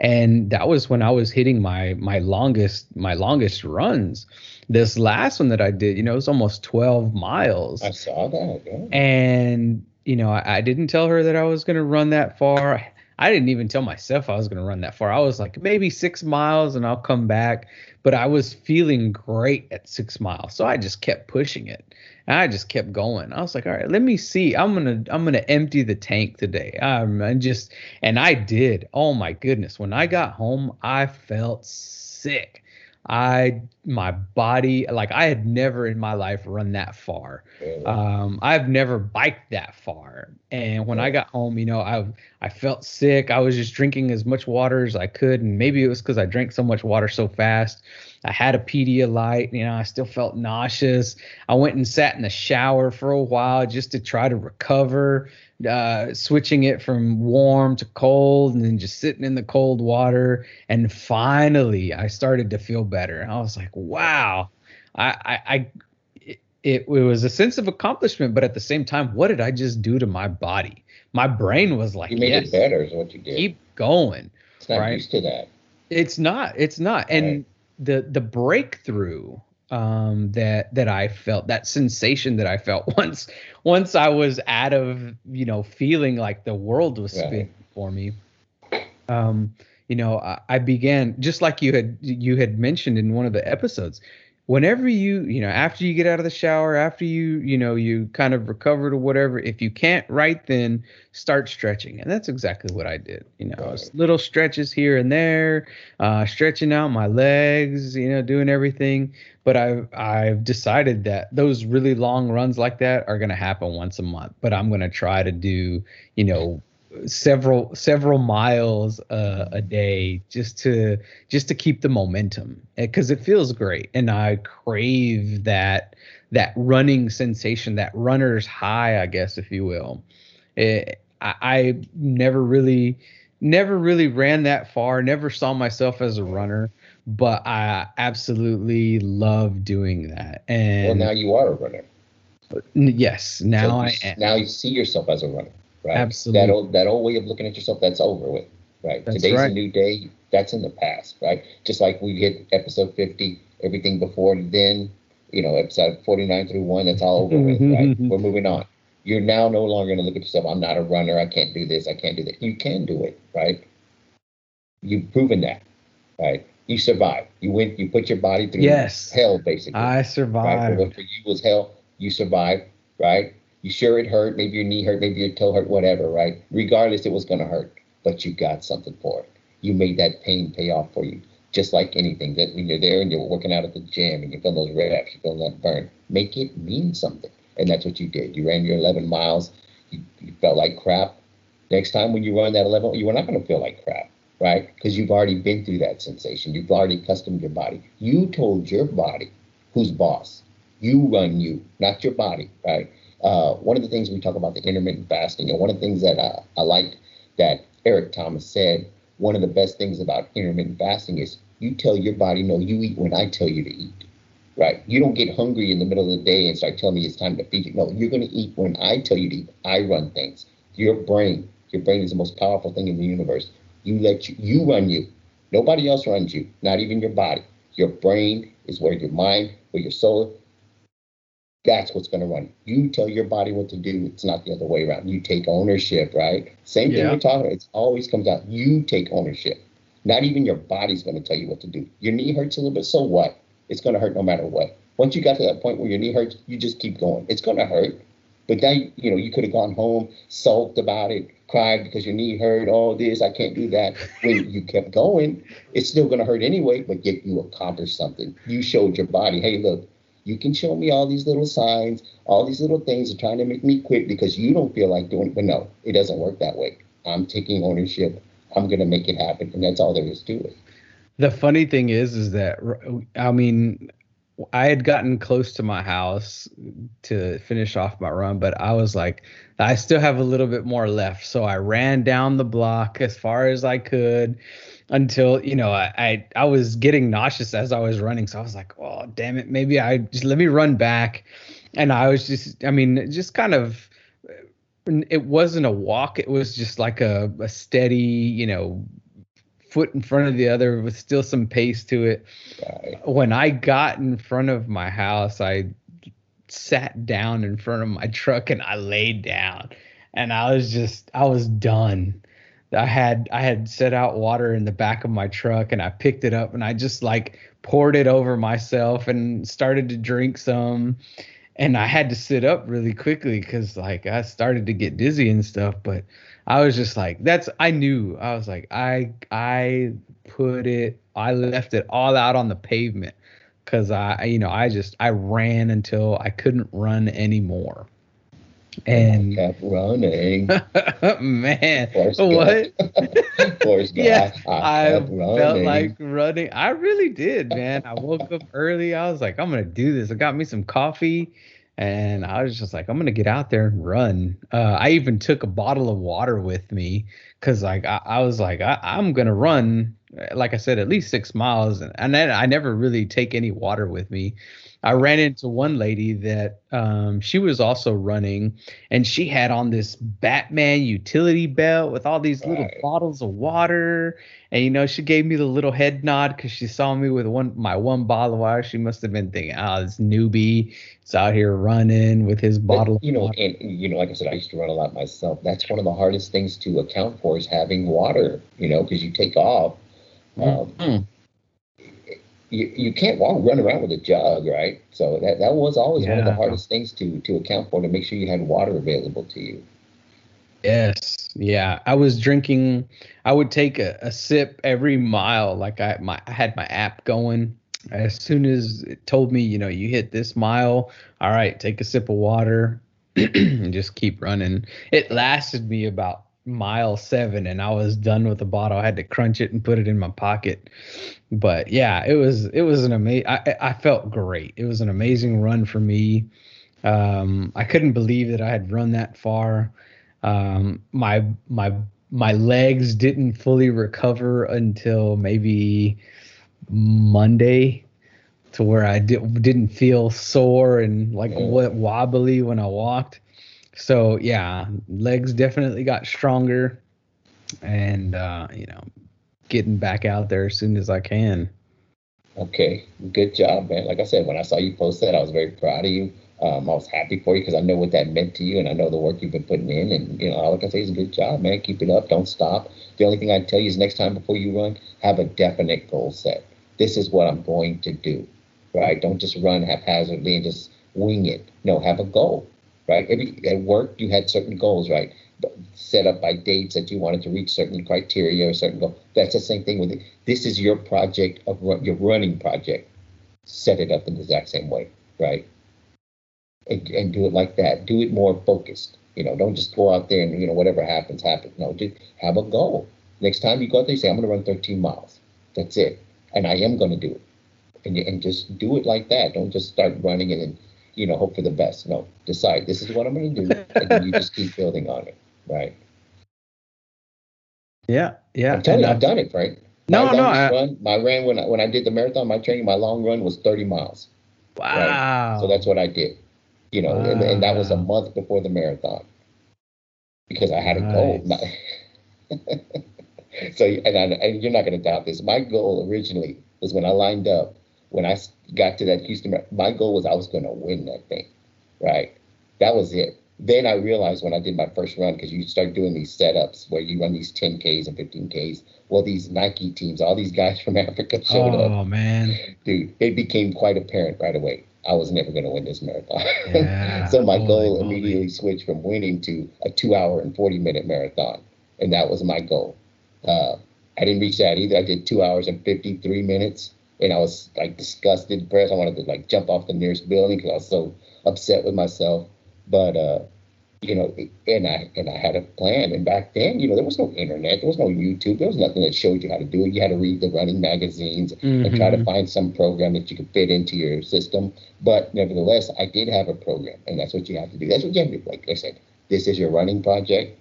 and that was when I was hitting my my longest my longest runs. This last one that I did, you know, it was almost 12 miles. I saw that. Yeah. And you know, I, I didn't tell her that I was going to run that far. I didn't even tell myself I was going to run that far. I was like maybe six miles and I'll come back. But I was feeling great at six miles, so I just kept pushing it. And I just kept going. I was like, all right, let me see. I'm gonna I'm gonna empty the tank today. Um, and just and I did. Oh my goodness. When I got home, I felt sick. I my body like I had never in my life run that far. Um, I've never biked that far. And when I got home, you know, I I felt sick. I was just drinking as much water as I could, and maybe it was because I drank so much water so fast. I had a Pedialyte, you know, I still felt nauseous. I went and sat in the shower for a while just to try to recover, uh, switching it from warm to cold and then just sitting in the cold water. And finally, I started to feel better. I was like, wow. I, I, I it, it was a sense of accomplishment, but at the same time, what did I just do to my body? My brain was like, You made yes, it better, is what you did. keep going. it's not right. used to that. It's not. It's not. And Right. The the breakthrough um that that I felt, that sensation that I felt once once I was out of, you know, feeling like the world was spinning for me. Um, you know, I, I began just like you had you had mentioned in one of the episodes. Whenever you, you know, after you get out of the shower, after you, you know, you kind of recovered or whatever, if you can't right then, start stretching. And that's exactly what I did. You know, little stretches here and there, uh, stretching out my legs, you know, doing everything. But I've I've decided that those really long runs like that are gonna happen once a month. But I'm gonna try to do, you know, several several miles uh, a day just to just to keep the momentum because it feels great and I crave that that running sensation that runner's high I guess if you will. It, I, I never really never really ran that far never saw myself as a runner but I absolutely love doing that Well, and now you are a runner. yes now So I am Now you see yourself as a runner, right? Absolutely. That old that old way of looking at yourself, that's over with, right? That's Today's right. a new day. That's in the past, right? Just like we hit episode fifty, everything before then, you know, episode forty nine through one, that's all over with, mm-hmm. right? We're moving on. You're now no longer going to look at yourself. I'm not a runner. I can't do this. I can't do that. You can do it, right? You've proven that, right? You survived. You went. You put your body through Yes. hell, basically. I right? survived What for you was hell, you survived, right? You sure it hurt, maybe your knee hurt, maybe your toe hurt, whatever, right? Regardless, it was gonna hurt, but you got something for it. You made that pain pay off for you, just like anything. That when you're there and you're working out at the gym and you're feeling those reps, you're feeling that burn, make it mean something, and that's what you did. You ran your 11 miles. You, you felt like crap. Next time when you run that 11, you were not gonna feel like crap right? Because you've already been through that sensation. You've already accustomed your body. You told your body who's boss. You run you, not your body, right? Uh, one of the things we talk about the intermittent fasting, and one of the things that uh, I liked that Eric Thomas said, one of the best things about intermittent fasting is you tell your body, no, you eat when I tell you to eat, right? You don't get hungry in the middle of the day and start telling me it's time to feed you. No, you're going to eat when I tell you to eat. I run things. Your brain, your brain is the most powerful thing in the universe. You let you, you run you. Nobody else runs you, not even your body. Your brain is where your mind, where your soul, that's what's going to run. You tell your body what to do. It's not the other way around. You take ownership, right? Same thing Yeah. we're talking about. It always comes out. You take ownership. Not even your body's going to tell you what to do. Your knee hurts a little bit. So what? It's going to hurt no matter what. Once you got to that point where your knee hurts, you just keep going. It's going to hurt. But then, you know, you could have gone home, sulked about it, cried because your knee hurt, all this, I can't do that. When you kept going, it's still going to hurt anyway, but yet you accomplished something. You showed your body, hey, look, you can show me all these little signs, all these little things are trying to make me quit because you don't feel like doing it. But no, it doesn't work that way. I'm taking ownership. I'm going to make it happen. And that's all there is to it. The funny thing is, is that I mean, I had gotten close to my house to finish off my run, but I was like, I still have a little bit more left. So I ran down the block as far as I could until, you know, I, I, I was getting nauseous as I was running. So I was like, oh, damn it. Maybe I just let me run back. And I was just, I mean, just kind of, it wasn't a walk. It was just like a, a steady, you know, foot in front of the other with still some pace to it Right. when I got in front of my house, I sat down in front of my truck and I laid down and I was just I was done. I had I had set out water in the back of my truck and I picked it up and I just like poured it over myself and started to drink some and I had to sit up really quickly cuz like I started to get dizzy and stuff but I was just like that's I knew I was like I I put it I left it all out on the pavement cuz I you know I just I ran until I couldn't run anymore. And kept running. man, what? Gump. Forrest Gump. Yeah, I, I felt running. like running. I really did, man. I woke up early. I was like, I'm gonna do this. I got me some coffee, and I was just like, I'm gonna get out there and run. Uh, I even took a bottle of water with me because, like, I, I was like, I, I'm gonna run like I said, at least six miles, and, and then I never really take any water with me. I ran into one lady that um, she was also running, and she had on this Batman utility belt with all these little bottles of water. And you know, she gave me the little head nod because she saw me with one my one bottle of water. She must have been thinking, "Ah, this newbie is out here running with his But, bottle." you of know, water. and you know, like I said, I used to run a lot myself. That's one of the hardest things to account for is having water. You know, because you take off. Um, Mhm. You, you can't walk run around with a jug, right? So that, that was always one of the hardest things to to account for to make sure you had water available to you. Yes. Yeah. I was drinking I would take a, a sip every mile. Like I my I had my app going. As soon as it told me, you know, you hit this mile, all right, take a sip of water and just keep running. It lasted me about mile seven and I was done with the bottle. I had to crunch it and put it in my pocket. But yeah, it was it was an amazing I I felt great. It was an amazing run for me. Um I couldn't believe that I had run that far um my my my legs didn't fully recover until maybe monday to where i di- didn't feel sore and like Mm. what wobbly when i walked so yeah legs definitely got stronger and uh you know getting back out there as soon as i can Okay, good job, man. Like I said, when I saw you post that, I was very proud of you. Um, I was happy for you because I know what that meant to you, and I know the work you've been putting in. And you know, all I can say is good job, man. Keep it up. Don't stop. The only thing I tell you is next time before you run, have a definite goal set. This is what I'm going to do, right? Don't just run haphazardly and just wing it. No, have a goal, right? Every at work, you had certain goals, right? Set up by dates that you wanted to reach certain criteria or certain goal. That's the same thing with it. This is your project of your running project. Set it up in the exact same way, right? And, and do it like that. Do it more focused. You know, don't just go out there and you know whatever happens, happens. No, just have a goal. Next time you go out there, you say, "I'm going to run 13 miles." That's it, and I am going to do it. And and just do it like that. Don't just start running and then you know hope for the best. No, decide this is what I'm going to do, and then you just keep building on it, right? yeah yeah I'm telling you, I've done it, Frank. No, my no, longest I- run, my ran when I when I did the marathon, my training, my long run was 30 miles. wow So that's what I did. You know, and, and that was a month before the marathon because I had a goal. so, and, I, and you're not going to doubt this. My goal originally was when I lined up, when I got to that Houston, my goal was I was going to win that thing, right? That was it. Then I realized when I did my first run, because you start doing these setups where you run these 10Ks and 15Ks. Well, these Nike teams, all these guys from Africa showed up oh man dude, it became quite apparent right away. I was never going to win this marathon. Yeah, so my holy goal immediately switched from winning to a two hour and 40 minute marathon. And that was my goal. Uh, I didn't reach that either. I did two hours and 53 minutes. And I was like disgusted, depressed. I wanted to like jump off the nearest building because I was so upset with myself. But, uh, you know, and I and I had a plan. And back then, you know, there was no internet, there was no YouTube, there was nothing that showed you how to do it. You had to read the running magazines and try to Mhm. find some program that you could fit into your system. But nevertheless, I did have a program, and that's what you have to do. That's what you have to do. Like I said, this is your running project.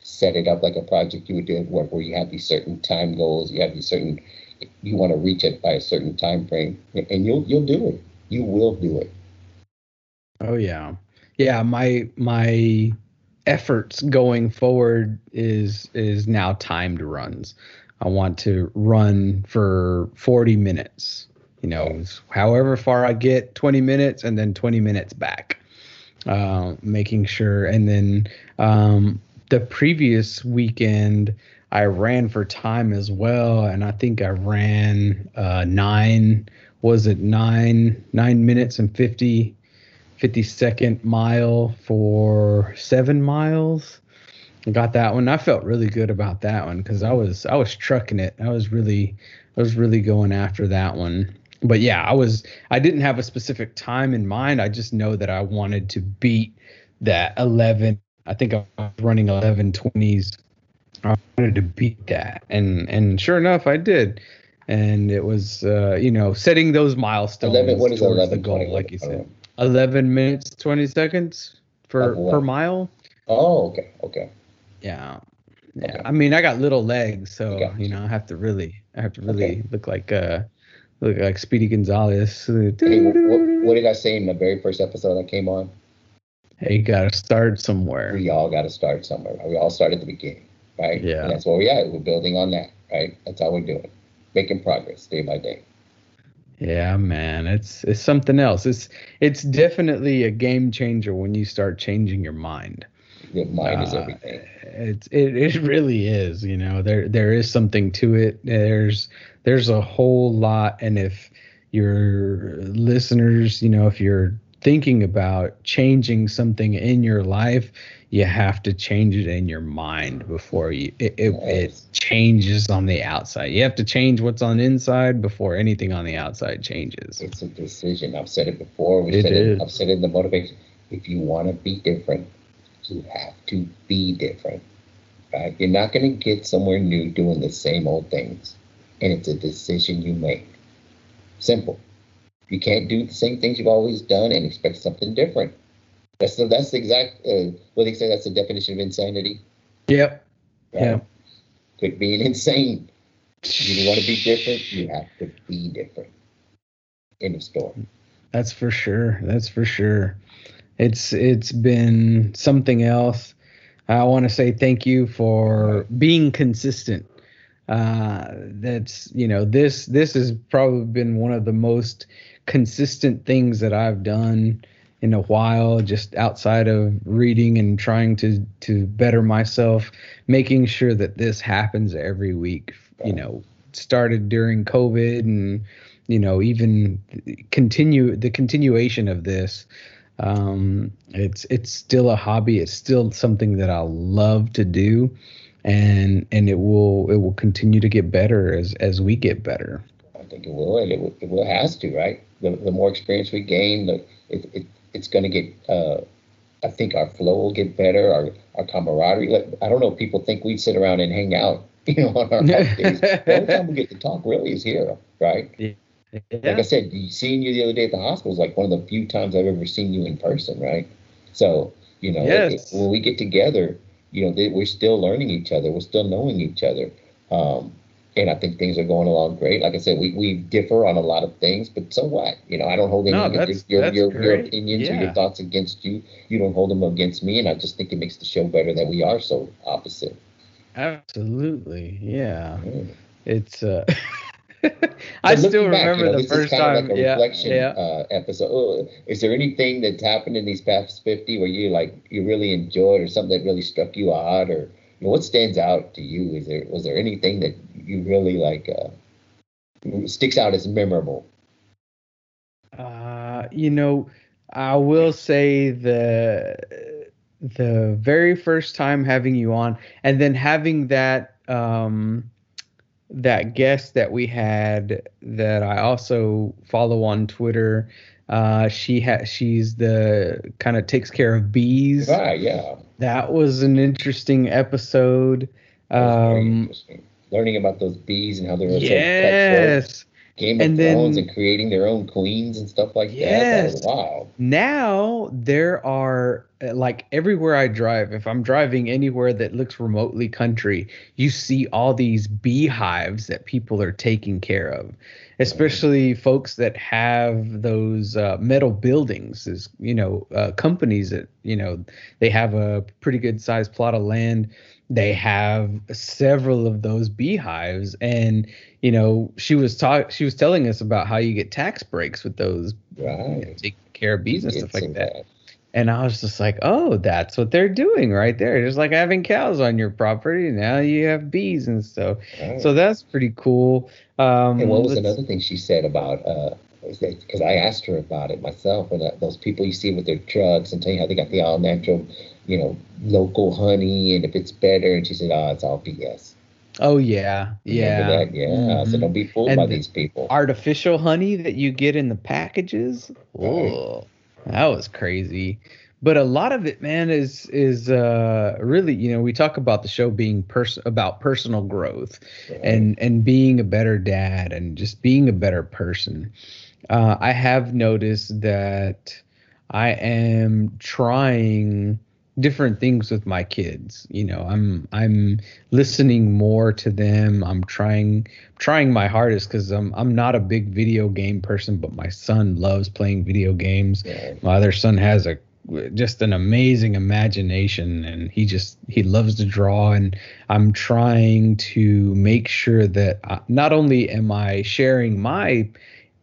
Set it up like a project you would do at work, where you have these certain time goals. You have these certain you want to reach it by a certain time frame, and you'll you'll do it. You will do it. Oh yeah. Yeah, my my efforts going forward is is now timed runs. I want to run for 40 minutes. You know, however far I get, 20 minutes and then 20 minutes back. Uh, making sure and then um the previous weekend I ran for time as well and I think I ran uh 9 was it 9 9 minutes and 50 52nd mile for seven miles. I got that one. I felt really good about that one because I was I was trucking it. I was really I was really going after that one. But yeah, I was I didn't have a specific time in mind. I just know that I wanted to beat that 11. I think I was running 1120s. I wanted to beat that, and and sure enough, I did. And it was uh, you know setting those milestones. Eleven. What is towards eleven? the goal, 20? like you said. know. 11 minutes 20 seconds for per mile Oh, okay, okay. yeah Yeah, Okay. I mean, I got little legs, so Got you know, I have to really, I have to really Okay. look like uh, look like Speedy Gonzalez. Hey, what, what did I say in the very first episode that came on? Hey, gotta start somewhere. We all got to start somewhere. We all start at the beginning, right? Yeah. And that's where we're. We're building on that, right? That's how we're doing, making progress day by day. Yeah, man, it's it's something else. It's it's definitely a game changer when you start changing your mind. The mind is Uh, everything. It's it, it really is. You know, there there is something to it. There's there's a whole lot, and if your listeners, you know, if you're thinking about changing something in your life, you have to change it in your mind before you it, it, it changes on the outside. You have to change what's on the inside before anything on the outside changes. It's a decision. I've said it before. We It said is. it. I've said it in the motivation. If you want to be different, you have to be different. Right? You're not going to get somewhere new doing the same old things, and it's a decision you make. Simple. You can't do the same things you've always done and expect something different. That's the that's the exact uh, what they say. That's the definition of insanity. Yep. right? Yeah. Quit being insane. You want to be different. You have to be different. In of story. That's for sure. That's for sure. It's it's been something else. I want to say thank you for being consistent. Uh, that's you know this this has probably been one of the most consistent things that I've done in a while. Just outside of reading and trying to to better myself, making sure that this happens every week. You know, started during COVID and you know even continue the continuation of this um it's it's still a hobby it's still something that i love to do and and it will it will continue to get better as as we get better I think it will, and it will, it will has to, right? The, the more experience we gain, the it, it it's going to get. Uh, I think our flow will get better. Our our camaraderie. Like, I don't know. if People think we sit around and hang out, you know, on our off days. The only time we get to talk really is here, right? Yeah. Like I said, seeing you the other day at the hospital is like one of the few times I've ever seen you in person, right? So you know, it- Yes. when we get together, you know, they, we're still learning each other. We're still knowing each other. Um, and I think things are going along great. Like I said, we, we differ on a lot of things, but so what? You know, I don't hold any No, of your, that's- your, that's your, your great. opinions or your thoughts against you. You don't hold them against me, and I just think it makes the show better that we are so opposite. absolutely yeah Mm. it's uh i But looking still back, you remember know, the this first is kind time of like a yeah reflection yeah uh, episode. Oh, Is there anything that's happened in these past fifty where you like you really enjoyed, or something that really struck you odd, or you know, what stands out to you? Is there was there anything that you really like uh, sticks out as memorable? Uh, you know, I will say the the very first time having you on, and then having that um that guest that we had that I also follow on Twitter. Uh, she has she's the kind of takes care of bees. Right, yeah, That was an interesting episode. that was very Um, interesting. Learning about those bees and how they're yes. Game of And then- Thrones and creating their own queens and stuff like that. That Yes. wild. now there are uh, like everywhere I drive, if I'm driving anywhere that looks remotely country, you see all these beehives that people are taking care of, especially folks that have those uh, metal buildings, is you know uh, companies that you know they have a pretty good sized plot of land. They have several of those beehives, and you know she was talk she was telling us about how you get tax breaks with those Right. take care of bees and stuff like see that. And I was just like, oh, that's what they're doing right there. Just like having cows on your property. Now you have bees and stuff. Right. So that's pretty cool. Um, And what was another thing she said about? Because I asked her about it myself, and that those people you see with their trucks and tell you how they got the all natural, you know, local honey, and if it's better, and she said, "Oh, it's all BS." Oh, yeah. Yeah. that? yeah. So Mhm. don't be fooled And by the- these people. Artificial honey that you get in the packages. Right. Oh, that was crazy. But a lot of it, man, is is uh, really, you know, we talk about the show being pers- about personal growth. and and being a better dad and just being a better person uh, i have noticed that i am trying different things with my kids. You know, I'm I'm listening more to them. I'm trying trying my hardest because I'm I'm not a big video game person, but my son loves playing video games. Yeah. My other son has a just an amazing imagination and he just he loves to draw and i'm trying to make sure that I, not only am i sharing my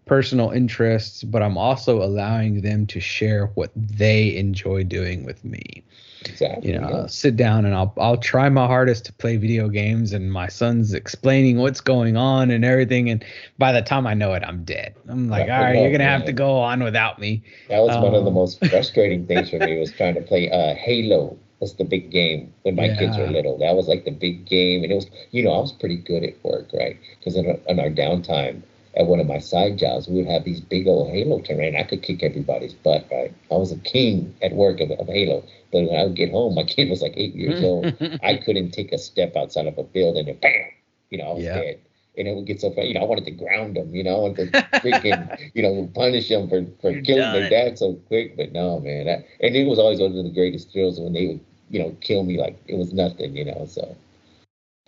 personal interests but i'm also allowing them to share what they enjoy doing with me Exactly. you know yeah. I'll sit down and I'll I'll try my hardest to play video games and my son's explaining what's going on and everything and by the time I know it I'm dead. I'm like, Yeah, all right, you're gonna have to go on without me. That was one of the Um, most frustrating things for me was trying to play uh, Halo. Was the big game when my kids were little. That was like the big game, and it was you know I was pretty good at work, right? Because in, in our downtime at one of my side jobs, we would have these big old Halo tournament. I could kick everybody's butt, right? I was a king at work of, of Halo. But when I would get home, my kid was like eight years old. I couldn't take a step outside of a building and bam, you know, I was Yeah. dead. And it would get so funny, you know, I wanted to ground them, you know, I wanted to freaking, you know, punish them for, for You're killing their dad so quick. But no, man. That, and it was always one of the greatest thrills when they would, you know, kill me like it was nothing, you know. So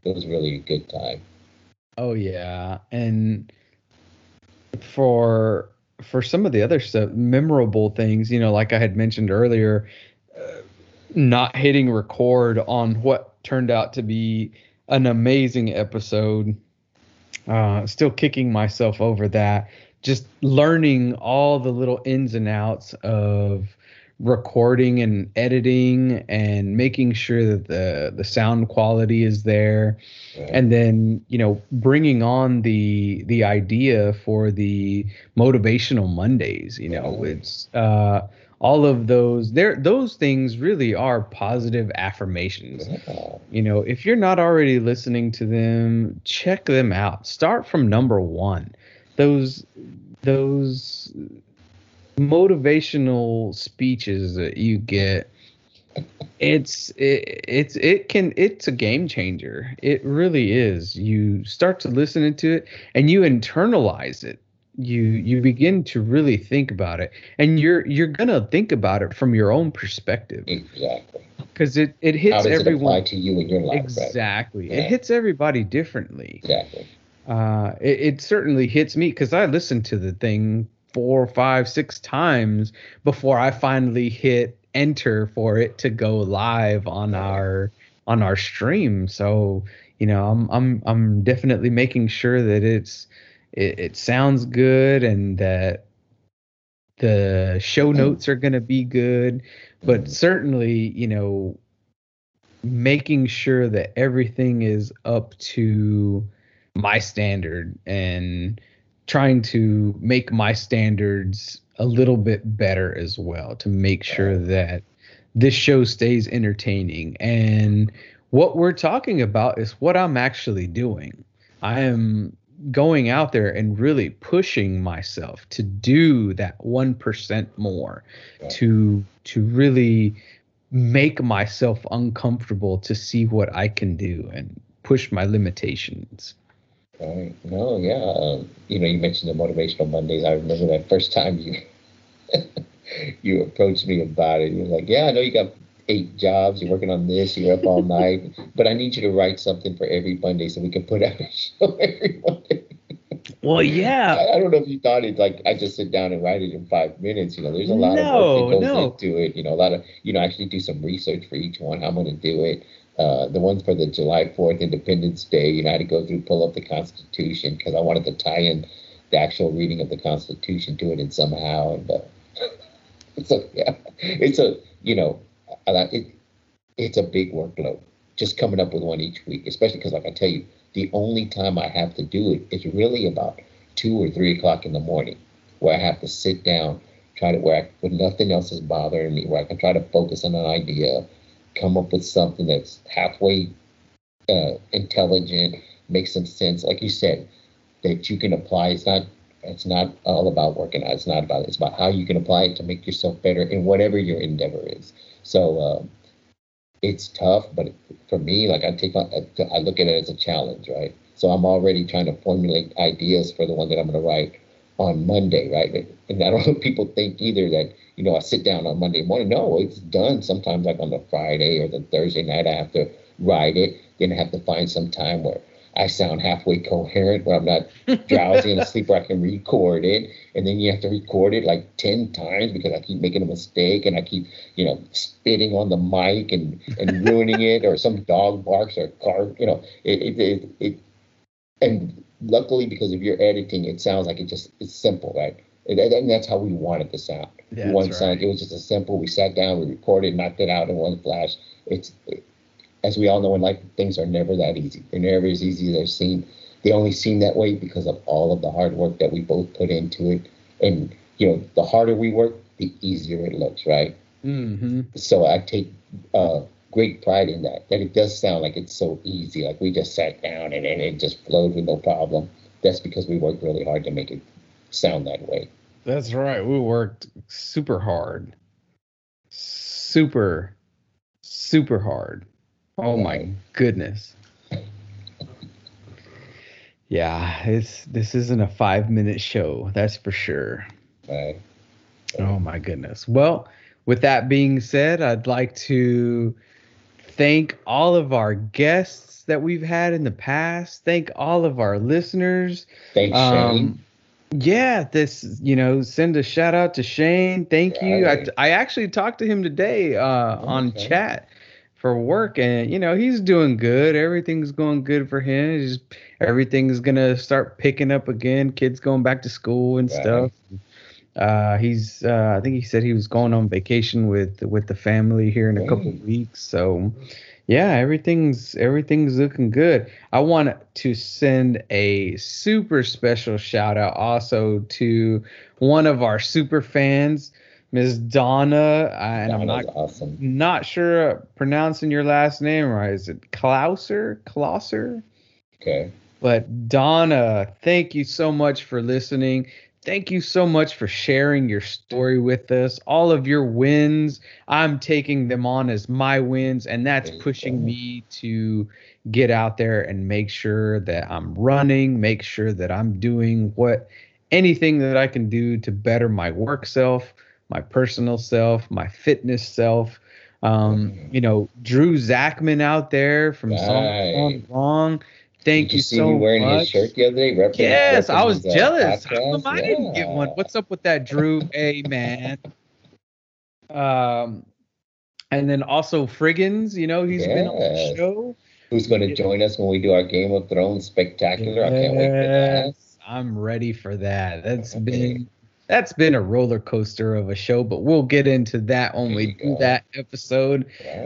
it was really a good time. Oh yeah, and for for some of the other stuff, memorable things, you know, like I had mentioned earlier, uh, not hitting record on what turned out to be an amazing episode. Uh, still kicking myself over that. Just learning all the little ins and outs of recording and editing and making sure that the the sound quality is there. Right? and then you know bringing on the the idea for the motivational mondays you know Yeah. it's uh all of those there those things really are positive affirmations. Uh, you know if you're not already listening to them check them out. Start from number one. Those those motivational speeches that you get it's it, it's it can it's a game changer it really is you start to listen to it and you internalize it you you begin to really think about it and you're you're gonna think about it from your own perspective exactly. because it it How hits does it apply everyone to you in your life? Right? exactly Yeah. it hits everybody differently Exactly. uh it, it certainly hits me because i listened to the thing four five six times before i finally hit enter for it to go live on our on our stream. So you know i'm i'm i'm definitely making sure that it's it, it sounds good and that the show notes are going to be good. But Mhm. certainly you know making sure that everything is up to my standard and trying to make my standards a little bit better as well to make sure that this show stays entertaining and what we're talking about is what I'm actually doing. I am going out there and really pushing myself to do that 1% more to to really make myself uncomfortable to see what I can do and push my limitations. Right. No, yeah. Um, you know, you mentioned the motivational Mondays. I remember that first time you you approached me about it. You're like, "Yeah, I know you got eight jobs. You're working on this. You're up all night, but I need you to write something for every Monday so we can put out a show every Monday." Well, yeah. I, I don't know if you thought it like I just sit down and write it in five minutes. You know, there's a lot No, of work that goes no. into it. You know, a lot of you know actually do some research for each one. How I'm going to do it. Uh, the one for the July 4th Independence Day, you know, I had to go through pull up the Constitution because I wanted to tie in the actual reading of the Constitution to it somehow. And uh, so yeah, it's a you know, it it's a big workload just coming up with one each week, especially because like I tell you, the only time I have to do it is really about two or three o'clock in the morning, where I have to sit down, try to where I, nothing else is bothering me, where I can try to focus on an idea, come up with something that's halfway uh, intelligent, makes some sense, like you said, that you can apply. It's not it's not all about working out. It's not about it's about how you can apply it to make yourself better in whatever your endeavor is. So um, it's tough, but for me, like I take I look at it as a challenge, right? So I'm already trying to formulate ideas for the one that I'm going to write on Monday, right? And I don't know if people think either that, you know, I sit down on Monday morning. No, it's done sometimes like on the Friday or the Thursday night. I have to write it. Then I have to find some time where I sound halfway coherent, where I'm not drowsy and asleep, where I can record it. And then you have to record it like 10 times because I keep making a mistake and I keep, you know, spitting on the mic and, and ruining it, or some dog barks or car, you know, it, it, it, it and luckily because of your editing, it sounds like it just it's simple, right? And, and that's how we wanted the sound. That's we wanted right. sound. It was just a simple. We sat down, we recorded, knocked it out in one flash. It's it, as we all know in life, things are never that easy. They're never as easy as they seem. They only seem that way because of all of the hard work that we both put into it. And you know, the harder we work, the easier it looks, right? Mm-hmm. So I take uh, great pride in that. That it does sound like it's so easy, like we just sat down and, and it just flowed with no problem. That's because we worked really hard to make it sound that way. That's right. We worked super hard. Super, super hard. Oh my goodness. Yeah, it's this isn't a five minute show, that's for sure. Right? Oh my goodness. Well, with that being said, I'd like to thank all of our guests that we've had in the past. Thank all of our listeners. Thanks, Shane. Um, yeah, this you know, send a shout out to Shane. Thank you. I, I actually talked to him today uh, on Okay. chat for work, and you know he's doing good. Everything's going good for him. He's, everything's gonna start picking up again. Kids going back to school and stuff. Uh, he's uh, I think he said he was going on vacation with with the family here in a couple weeks. So yeah, everything's everything's looking good. I want to send a super special shout out also to one of our super fans, Ms. Donna, uh, and I'm not awesome. not sure pronouncing your last name right. Is it Klauser? Klauser? Okay. But Donna, thank you so much for listening. Thank you so much for sharing your story with us. All of your wins, I'm taking them on as my wins, and that's pushing me to get out there and make sure that I'm running, make sure that I'm doing what anything that I can do to better my work self, my personal self, my fitness self. Um, Mhm. you know, Drew Zachman out there from. Song Wrong. Thank Did you, you see so me wearing much. his shirt the other day? Repping, Yes, I was uh, jealous. How come podcast? I didn't get one? What's up with that, Drew? hey, man. Um, and then also Friggins, you know, he's been on the show. Who's going to Yeah. join us when we do our Game of Thrones spectacular? I can't wait for that. Yes, I'm ready for that. That's Okay. been that's been a roller coaster of a show, but we'll get into that when we do that episode.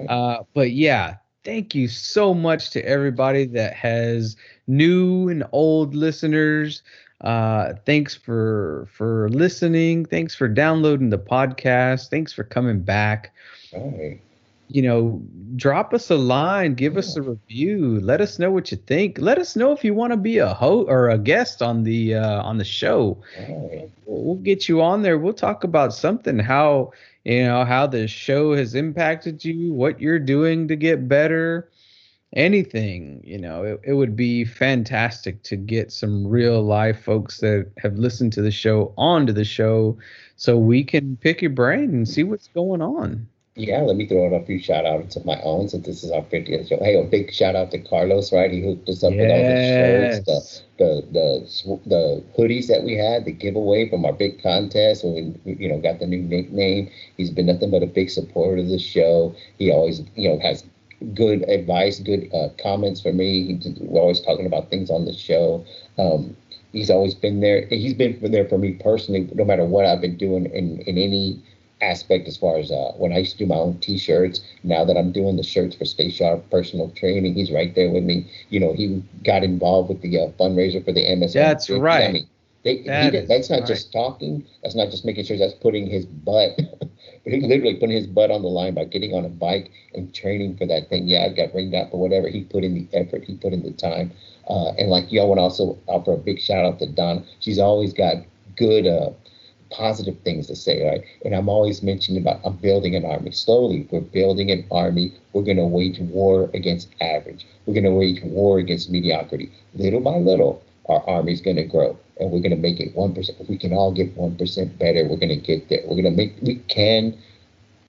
Uh, but yeah, thank you so much to everybody that has new and old listeners. Uh, thanks for for listening. Thanks for downloading the podcast. Thanks for coming back. right. You know, drop us a line, give us a review. Let us know what you think. Let us know if you want to be a host or a guest on the uh, on the show Right. we'll get you on there. We'll talk about something how you know how the show has impacted you, what you're doing to get better, anything. You know, it, it would be fantastic to get some real live folks that have listened to the show onto the show, so we can pick your brain and see what's going on. Yeah, let me throw out a few shout outs of my own since this is our 50th show. Hey, a big shout out to Carlos, right? He hooked us up with all the shirts, the the the the hoodies that we had, the giveaway from our big contest when we you know got the new nickname. He's been nothing but a big supporter of the show. He always you know has good advice, good uh, comments for me. He, we're always talking about things on the show. Um, he's always been there. He's been there for me personally, no matter what I've been doing in in any aspect as far as uh, when I used to do my own T-shirts. Now that I'm doing the shirts for Stay Sharp Personal Training, he's right there with me. You know, he got involved with the uh, fundraiser for the MS. That's 150. right. I mean, they, he That did- that's not right. just talking. That's not just making sure. That's putting his butt. but he's literally putting his butt on the line by getting on a bike and training for that thing. Yeah, I got ringed out, but whatever. He put in the effort. He put in the time. Uh, and like y'all want to also offer a big shout out to Donna. She's always got good. Positive things to say, right? And I'm always mentioning about I'm building an army. Slowly, we're building an army. We're going to wage war against average. We're going to wage war against mediocrity, little by little. our army's going to grow and we're going to make it 1%. If we can all get 1% better, we're going to get there. We're going to make, we can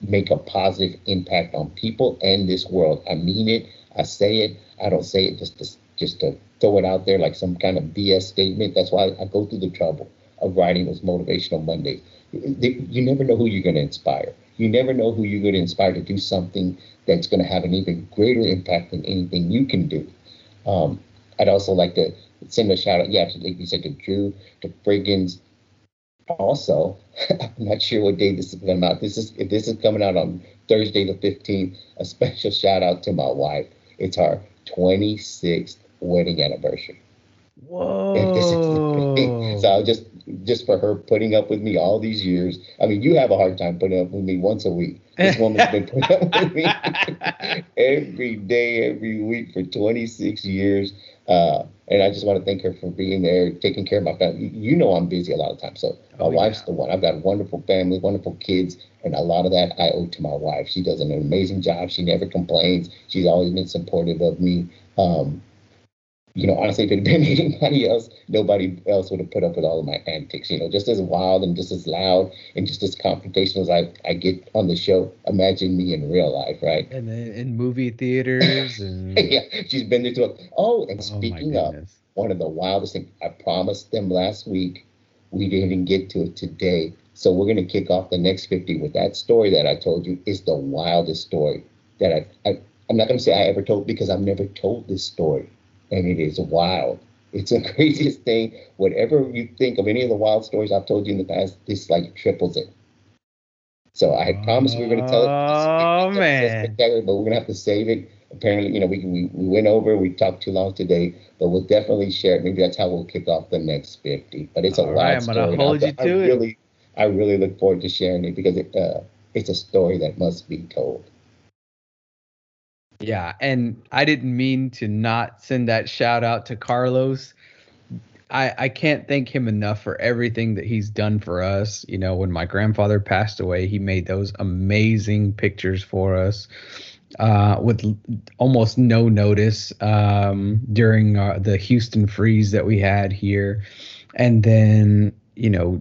make a positive impact on people and this world. I mean it. I say it. I don't say it just to, just to throw it out there like some kind of BS statement. That's why I go through the trouble of writing those motivational Mondays. You never know who you're going to inspire. You never know who you're going to inspire to do something that's going to have an even greater impact than anything you can do. Um, I'd also like to send a shout out, yeah, like you said, to Drew, to Friggins. Also, I'm not sure what day this is coming out. This is if this is coming out on Thursday the 15th. A special shout out to my wife. It's our 26th wedding anniversary. Whoa! so I'll just just for her putting up with me all these years. I mean, you have a hard time putting up with me once a week. This woman's been putting up with me every day, every week for 26 years. Uh, and I just want to thank her for being there, taking care of my family. You know, I'm busy a lot of times. So my oh, wife's yeah. the one. I've got a wonderful family, wonderful kids, and a lot of that I owe to my wife. She does an amazing job. She never complains. She's always been supportive of me. Um, you know, honestly, if it had been anybody else, nobody else would have put up with all of my antics. You know, just as wild and just as loud and just as confrontational as I, I get on the show. Imagine me in real life, right? And then in movie theaters and yeah, she's been there too. Oh, and oh, speaking oh of one of the wildest things, I promised them last week. We didn't get to it today, so we're gonna kick off the next 50 with that story that I told you is the wildest story that I, I I'm not gonna say I ever told because I've never told this story and it is wild. It's the craziest thing. Whatever you think of any of the wild stories I've told you in the past, this like triples it. So I promised we were going to tell it. Oh man! But we're going to have to save it. Apparently, you know, we, we we went over. We talked too long today, but we'll definitely share it. Maybe that's how we'll kick off the next fifty. But it's a All wild right, story. I'm hold you to I it. Really, I really look forward to sharing it because it uh, it's a story that must be told. Yeah, and I didn't mean to not send that shout out to Carlos. I, I can't thank him enough for everything that he's done for us. You know, when my grandfather passed away, he made those amazing pictures for us uh, with almost no notice um, during uh, the Houston freeze that we had here. And then, you know,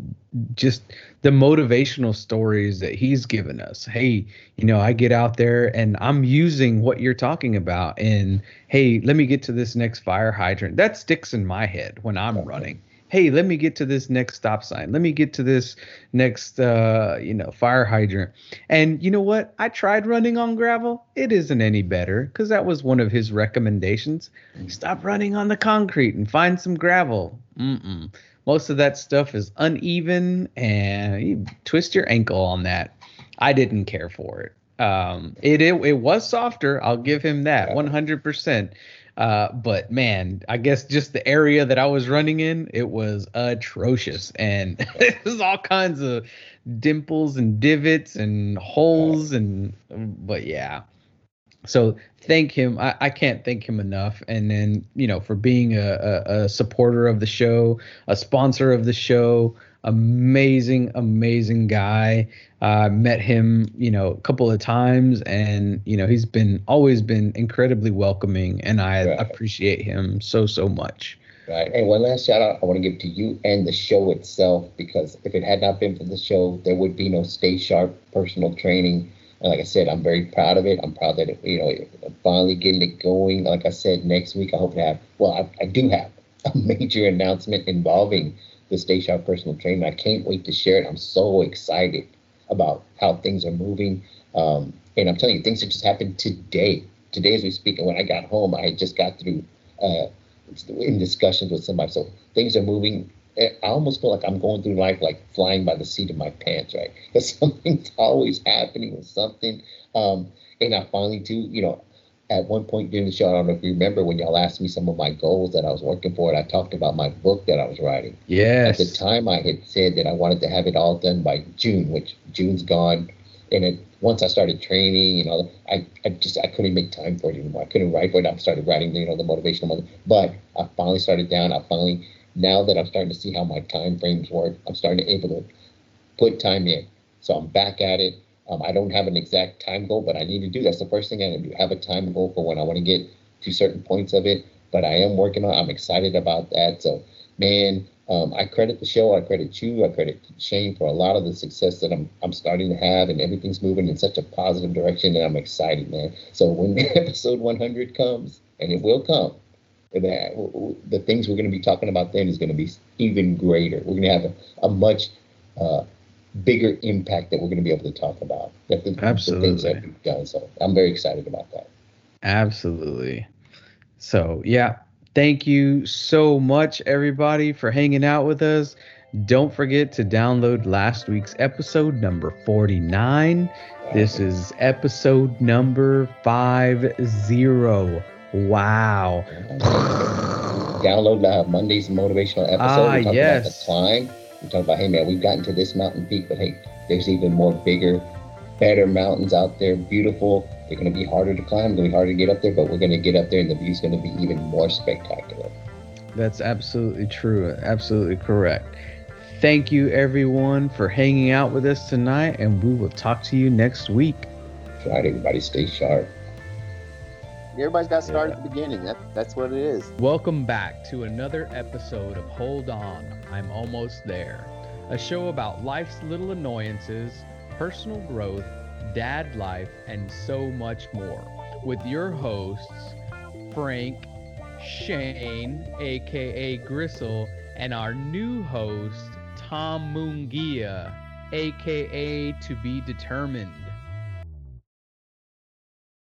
just the motivational stories that he's given us. Hey, you know, I get out there and I'm using what you're talking about. And hey, let me get to this next fire hydrant. That sticks in my head when I'm running. Hey, let me get to this next stop sign. Let me get to this next, uh, you know, fire hydrant. And you know what? I tried running on gravel. It isn't any better because that was one of his recommendations. Stop running on the concrete and find some gravel. Mm-mm most of that stuff is uneven and you twist your ankle on that. I didn't care for it. Um, it, it it was softer. I'll give him that 100%. Uh, but man, I guess just the area that I was running in, it was atrocious, and it was all kinds of dimples and divots and holes, and but yeah, so thank him. I, I, can't thank him enough. And then, you know, for being a, a, a, supporter of the show, a sponsor of the show, amazing, amazing guy. I uh, met him, you know, a couple of times and, you know, he's been always been incredibly welcoming and I right. appreciate him so, so much. Right. And one last shout out I want to give to you and the show itself because if it had not been for the show, there would be no Stay Sharp personal training and like I said, I'm very proud of it. I'm proud that you know finally getting it going. Like I said, next week I hope to have. Well, I, I do have a major announcement involving the Stay Sharp personal training. I can't wait to share it. I'm so excited about how things are moving. Um, and I'm telling you, things have just happened today. Today, as we speak, and when I got home, I just got through uh, in discussions with somebody. So things are moving I almost feel like I'm going through life like flying by the seat of my pants, right? Because something's always happening with something. Um, and I finally do, you know, at one point during the show, I don't know if you remember when y'all asked me some of my goals that I was working for, and I talked about my book that I was writing. Yes. At the time, I had said that I wanted to have it all done by June, which June's gone. And it, once I started training and all that, I, I just I couldn't make time for it anymore. I couldn't write for it. I started writing, you know, the motivational one. But I finally started down. I finally now that I'm starting to see how my time frames work, I'm starting to able to put time in. So I'm back at it. Um, I don't have an exact time goal, but I need to do that's the first thing I do. Have a time goal for when I want to get to certain points of it. but I am working on. I'm excited about that. So, man, um, I credit the show. I credit you. I credit Shane for a lot of the success that I'm I'm starting to have, and everything's moving in such a positive direction, and I'm excited, man. So when episode 100 comes, and it will come, that the things we're going to be talking about then is going to be even greater. We're going to have a, a much uh, bigger impact that we're going to be able to talk about. That the, Absolutely. The things that we've done. So I'm very excited about that. Absolutely. So yeah, thank you so much, everybody, for hanging out with us. Don't forget to download last week's episode number 49. This is episode number 50. Wow. Download uh, Monday's motivational episode. Ah, we talk yes. about the climb. We talk about, hey man, we've gotten to this mountain peak, but hey, there's even more bigger, better mountains out there, beautiful. They're going to be harder to climb, They're going to be harder to get up there, but we're going to get up there and the view's going to be even more spectacular. That's absolutely true. Absolutely correct. Thank you, everyone, for hanging out with us tonight, and we will talk to you next week. That's right, everybody. Stay sharp. Everybody's got to start yeah. at the beginning. That, that's what it is. Welcome back to another episode of Hold On, I'm Almost There, a show about life's little annoyances, personal growth, dad life, and so much more. With your hosts, Frank, Shane, aka Gristle, and our new host, Tom Mungia, aka To Be Determined.